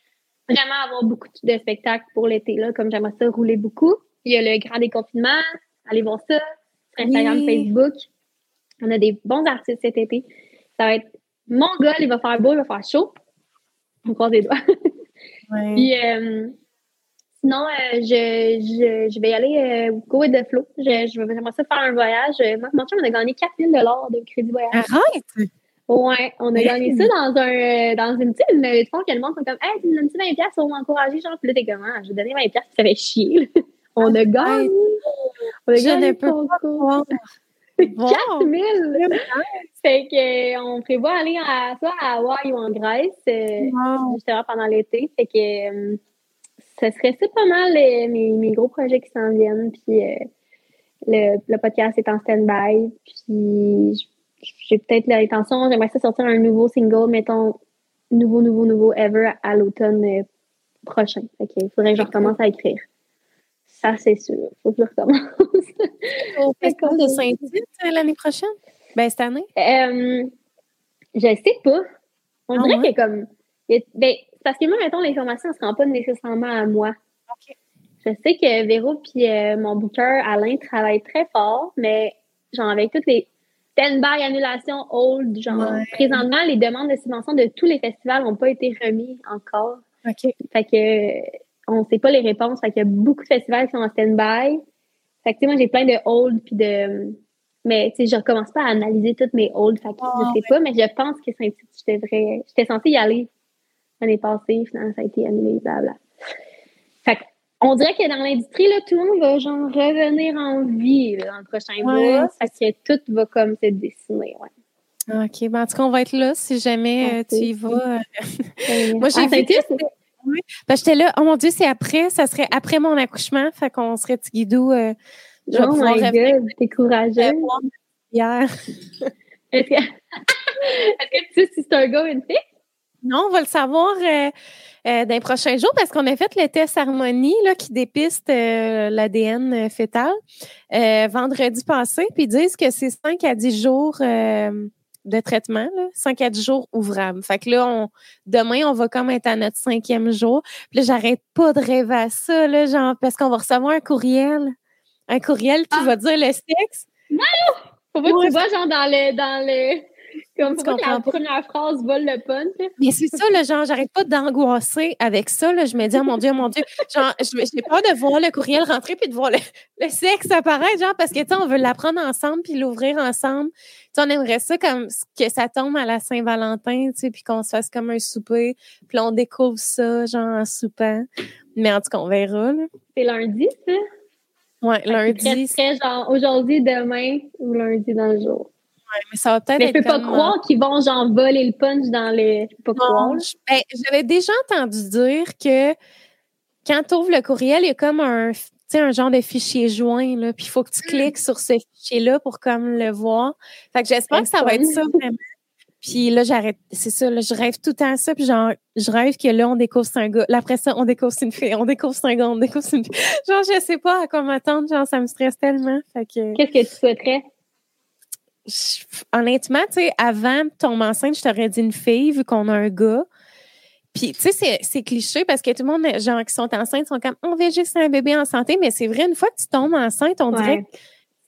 vraiment avoir beaucoup de spectacles pour l'été, là, comme j'aimerais ça rouler beaucoup. Il y a le grand déconfinement. Allez voir ça sur Instagram, Facebook. On a des bons artistes cet été. Ça va être mon gars, il va faire beau, il va faire chaud. On croise les doigts. Puis, euh, sinon, euh, je, je, je, vais y aller euh, go with the flow. Je, je j'aimerais ça faire un voyage. Moi, mon chum, on a gagné 4000 de crédit voyage. Arrête! Ouais, on a gagné ça dans un euh, dans une petite levée de fonds que le monde sont comme Hey, tu me donnes 20 pièces pour m'encourager, genre? Puis là t'es comme ah, je vais donner 20 pièces, ça fait chier. on a gagné. On a je gagné ne peux pas croire. 4000! fait que on prévoit aller à soit à Hawaï ou en Grèce euh, justement pendant l'été. Fait que euh, ce serait ça pas mal mes, mes gros projets qui s'en viennent. Puis le, le podcast est en stand-by. Puis j'ai peut-être l'intention, j'aimerais ça sortir un nouveau single, mettons, nouveau, nouveau, nouveau ever à l'automne euh, prochain. OK, il faudrait que je recommence à écrire. Ça, c'est sûr. Il faut que je recommence. Au festival de Saint-Tite euh, l'année prochaine? Ben, cette année? Euh, Je sais pas. On ah dirait que comme. Ben, parce que moi, mettons, l'information ne se rend pas nécessairement à moi. Je sais que Véro puis euh, mon booker, Alain, travaillent très fort, mais genre avec toutes les stand-by, annulations, hold, genre présentement, les demandes de subvention de tous les festivals n'ont pas été remises encore. OK. Fait que on ne sait pas les réponses. Fait qu'il y a beaucoup de festivals qui sont en stand-by. Fait que, tu sais, moi, j'ai plein de hold puis de. Mais, tu sais, je recommence pas à analyser toutes mes hold. Fait que, je ah, sais pas, mais je pense que c'est j'étais J'étais censée y aller l'année passée. Finalement, ça a été annulé, blabla. Fait que, on dirait que dans l'industrie, là, tout le monde va, genre, revenir en vie, dans le prochain mois. Fait que tout va comme se dessiner, ouais. OK. Ben, en tout cas, on va être là si jamais euh, tu y vas. Euh. Moi, j'ai ah, vu. Oui. Ben, j'étais là, oh mon Dieu, c'est après, ça serait après mon accouchement. Fait qu'on serait Tigidou. Euh, je oh my God, t'es courageuse. Hier. Est-ce que, est que tu sais si c'est un gars ou une fille? Non, on va le savoir euh, euh, dans les prochains jours parce qu'on a fait le test harmonie là, qui dépiste euh, l'ADN fœtal vendredi passé. Puis ils disent que c'est 5 à 10 jours de traitement, là, 5 à 10 jours ouvrables. Fait que là, on, demain, on va comme être à notre cinquième jour. Puis là, j'arrête pas de rêver à ça, là, genre, parce qu'on va recevoir un courriel. Un courriel qui ah. va dire le sexe. Non! Faut pas que tu vas, genre, dans le, dans le, comme tu comprends la première phrase vole le punch. Mais c'est ça, le genre, j'arrête pas d'angoisser avec ça. Là. Je me dis, oh mon Dieu, oh mon Dieu. Genre, j'ai peur de voir le courriel rentrer puis de voir le, sexe apparaître, genre, parce que, tu on veut l'apprendre ensemble puis l'ouvrir ensemble. Tu on aimerait ça comme que ça tombe à la Saint-Valentin, tu sais, puis qu'on se fasse comme un souper. Puis on découvre ça, genre, en soupant. Mais en tout cas, on verra, C'est lundi, ça? Ouais, lundi. C'est genre aujourd'hui, demain ou lundi dans le jour mais ça va peut-être être. Mais je peux pas croire qu'ils vont genre voler le punch dans les. Je peux pas croire. Ben, j'avais déjà entendu dire que quand tu ouvres le courriel, il y a comme un, un genre de fichier joint, là, puis il faut que tu cliques sur ce fichier-là pour comme le voir. Fait que j'espère que ça va être ça vraiment. Puis là, j'arrête. C'est ça, là, je rêve tout le temps ça. Puis genre, je rêve que là, on découvre un gars. Là, après ça, on découvre une fille. On découvre un gars, on découvre une fille. Genre, je sais pas à quoi m'attendre. Genre, ça me stresse tellement. Fait que... Qu'est-ce que tu souhaiterais? Honnêtement, tu sais, avant de tomber enceinte, je t'aurais dit une fille, vu qu'on a un gars. Puis, tu sais, c'est cliché parce que tout le monde, gens qui sont enceintes, sont comme, on veut juste un bébé en santé, mais c'est vrai, une fois que tu tombes enceinte, on dirait qu'ils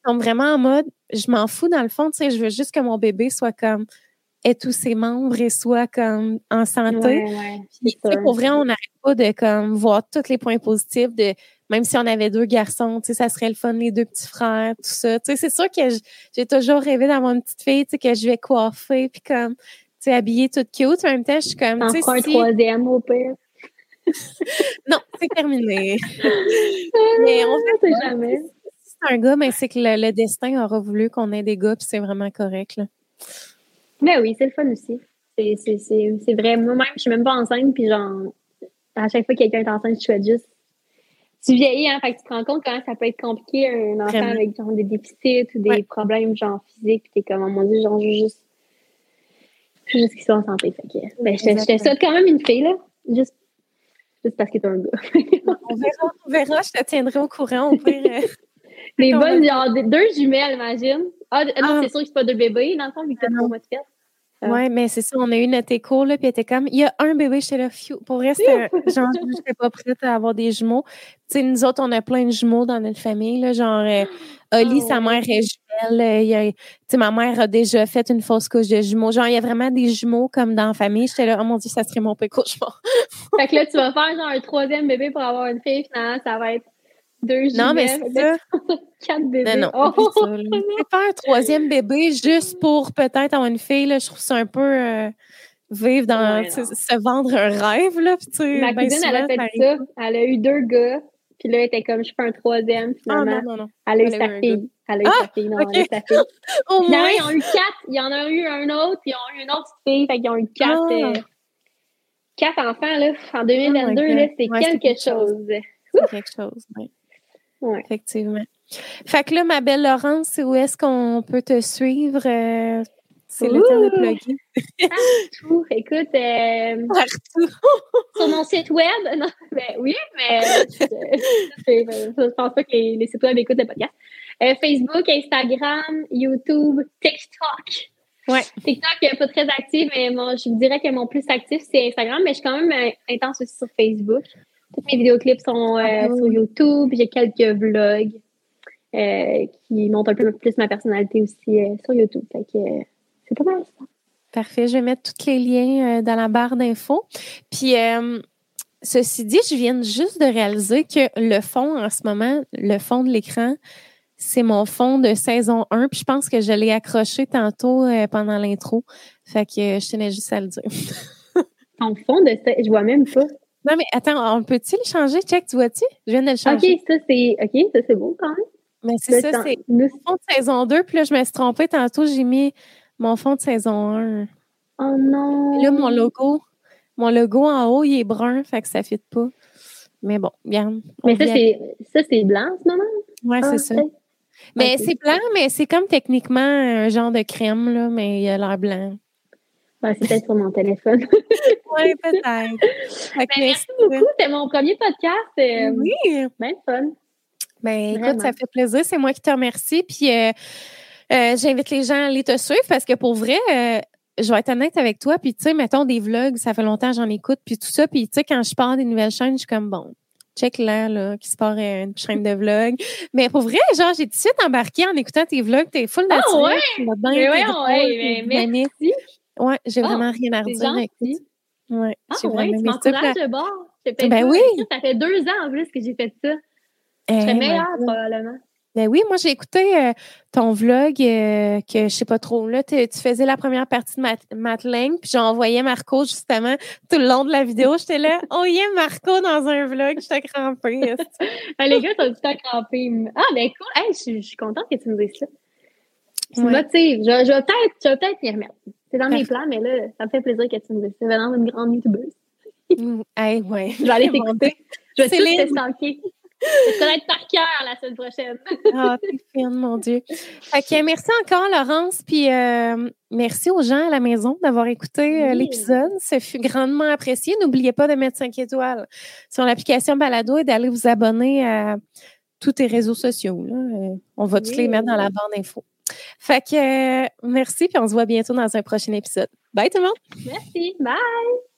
sont vraiment en mode, je m'en fous dans le fond, tu sais, je veux juste que mon bébé soit comme, ait tous ses membres et soit comme en santé. pour vrai, on n'arrête pas de comme voir tous les points positifs de même si on avait deux garçons, tu sais, ça serait le fun, les deux petits frères, tout ça. Tu sais, c'est sûr que j'ai toujours rêvé d'avoir une petite fille, tu sais, que je vais coiffer, puis comme, tu sais, habiller toute cute. En même temps, je suis comme, tu sais, un troisième au pire. non, c'est terminé. mais on fait jamais. Si c'est un gars, mais c'est que le, destin aura voulu qu'on ait des gars, puis c'est vraiment correct, là. Mais oui, c'est le fun aussi. C'est vrai. Moi-même, je suis même pas enceinte, puis genre, à chaque fois que quelqu'un est enceinte, je souhaite juste tu vieillis, hein, fait que tu te rends compte quand ça peut être compliqué, un enfant avec genre des déficits ou des problèmes genre physiques, puis t'es comme, oh mon dieu, genre, juste, juste qu'ils soient en santé. Fait que, ben, je te souhaite quand même une fille, là, juste, juste parce que t'es un gars. on verra, on verra, je te tiendrai au courant, au pire. Euh, des bonnes, genre, deux jumelles, imagine. Ah, non, ah. c'est sûr que c'est pas deux bébés, dans le fond, vu que t'as trois mois de fête. Ah. Oui, mais c'est ça, on a eu notre écho, là, puis elle était comme, il y a un bébé, j'étais là, Pour vrai, genre, je n'étais pas prête à avoir des jumeaux. Tu sais, nous autres, on a plein de jumeaux dans notre famille, là, genre, euh, Oli, ah sa mère est jumelle. Euh, tu sais, ma mère a déjà fait une fausse couche de jumeaux. Genre, il y a vraiment des jumeaux comme dans la famille. J'étais là, oh mon Dieu, ça serait mon pire cauchemar. fait que là, tu vas faire genre un troisième bébé pour avoir une fille, finalement, ça va être deux Non, mais c'est ça. Quatre bébés. Non, non. Oh. C'est pas un troisième bébé juste pour peut-être avoir une fille. Là, je trouve ça un peu euh, vivre dans. se vendre un rêve. Là, Ma ben cousine, elle a fait ça. Elle a eu deux gars. Puis là, elle était comme, je fais un troisième. Ah, non, non, non. Elle a eu sa fille. Elle a eu sa ah, fille. Non, elle a eu sa fille. Au moins. ils ont eu quatre. Il y en a eu un autre. Ils ont eu une autre fille. Fait qu'ils ont eu quatre. Ah. Euh, quatre enfants, là. En 2022, là, c'est quelque chose. C'est quelque chose, oui. Ouais. Effectivement. Fait que là, ma belle Laurence, où est-ce qu'on peut te suivre? Euh, c'est le temps de plugger. Partout. Écoute, euh, Partout. sur mon site web, non, ben, oui, mais je, je, pense pas que les, les, sites web écoutent le podcast. Euh, Facebook, Instagram, YouTube, TikTok. Ouais. TikTok, pas très active, mais moi, je dirais que mon plus actif, c'est Instagram, mais je suis quand même euh, intense aussi sur Facebook. Tous mes vidéoclips sont euh, ah sur YouTube. J'ai quelques vlogs euh, qui montrent un peu plus ma personnalité aussi sur YouTube. Fait que c'est pas mal ça. Parfait. Je vais mettre tous les liens dans la barre d'infos. Puis, ceci dit, je viens juste de réaliser que le fond en ce moment, le fond de l'écran, c'est mon fond de saison 1. Puis je pense que je l'ai accroché tantôt euh, pendant l'intro. Fait que euh, je tenais juste à le dire. Ton fond de je vois même pas. Non, mais attends, on peut-il le changer? Check, tu vois-tu? Je viens de le changer. OK, ça c'est. OK, ça c'est beau quand même. Mais c'est ça, c'est mon fond de saison 2. Puis là, je me suis trompée tantôt, j'ai mis mon fond de saison 1. Oh non! là, mon logo, mon logo en haut, il est brun, fait que ça ne fit pas. Mais bon, bien. Mais ça, c'est blanc en ce moment? Oui, c'est ah, ça. Mais c'est blanc, mais c'est comme techniquement un genre de crème, là, mais il a l'air blanc. C'est peut-être sur mon téléphone. oui, peut-être. Ben, merci beaucoup. C'était mon premier podcast. Euh, oui. Bien fun. Ben, écoute, ça fait plaisir. C'est moi qui te remercie. Puis, euh, euh, j'invite les gens à aller te suivre parce que pour vrai, je vais être honnête avec toi. Puis, tu sais, mettons des vlogs, ça fait longtemps que j'en écoute. Puis, tout ça. Puis, tu sais, quand je pars des nouvelles chaînes, je suis comme, bon, check là, là, qui se part une chaîne de vlog. Mais pour vrai, genre, j'ai tout de suite embarqué en écoutant tes vlogs. T'es full naturel. Ah ouais? Mais ouais, ouais, mais merci. Ouais, j'ai vraiment ah, rien à redire. Ouais, ah ouais, tu m'encourages de bord. Ben oui. Ça fait deux ans en plus que j'ai fait ça. Je serais eh, meilleure, probablement. Ben oui, moi j'ai écouté euh, ton vlog euh, que je sais pas trop. Là, tu faisais la première partie de Matt, puis j'ai envoyé Marco justement tout le long de la vidéo. J'étais là, oh yeah, Marco dans un vlog, j'étais crampée. ah, les gars, t'as du temps crampé. Ah ben cool, hey, je suis contente que tu me dises ça. Tu ouais. Je, je vais peut-être peut, y remettre. C'est dans mes plans, mais là, ça me fait plaisir que tu me dises ça. Venant une grande youtubeuse. Mm, hey, ouais. Je vais aller t'écouter. Je vais tout te. Je vais être par cœur la semaine prochaine. Ah, oh, t'es fine, mon Dieu. Fait merci encore, Laurence. Puis euh, merci aux gens à la maison d'avoir écouté euh, l'épisode. Ça fut grandement apprécié. N'oubliez pas de mettre 5 étoiles sur l'application Balado et d'aller vous abonner à tous tes réseaux sociaux. Euh, on va tous les mettre dans la barre d'infos. Fait que merci, puis on se voit bientôt dans un prochain épisode. Bye tout le monde. Merci. Bye.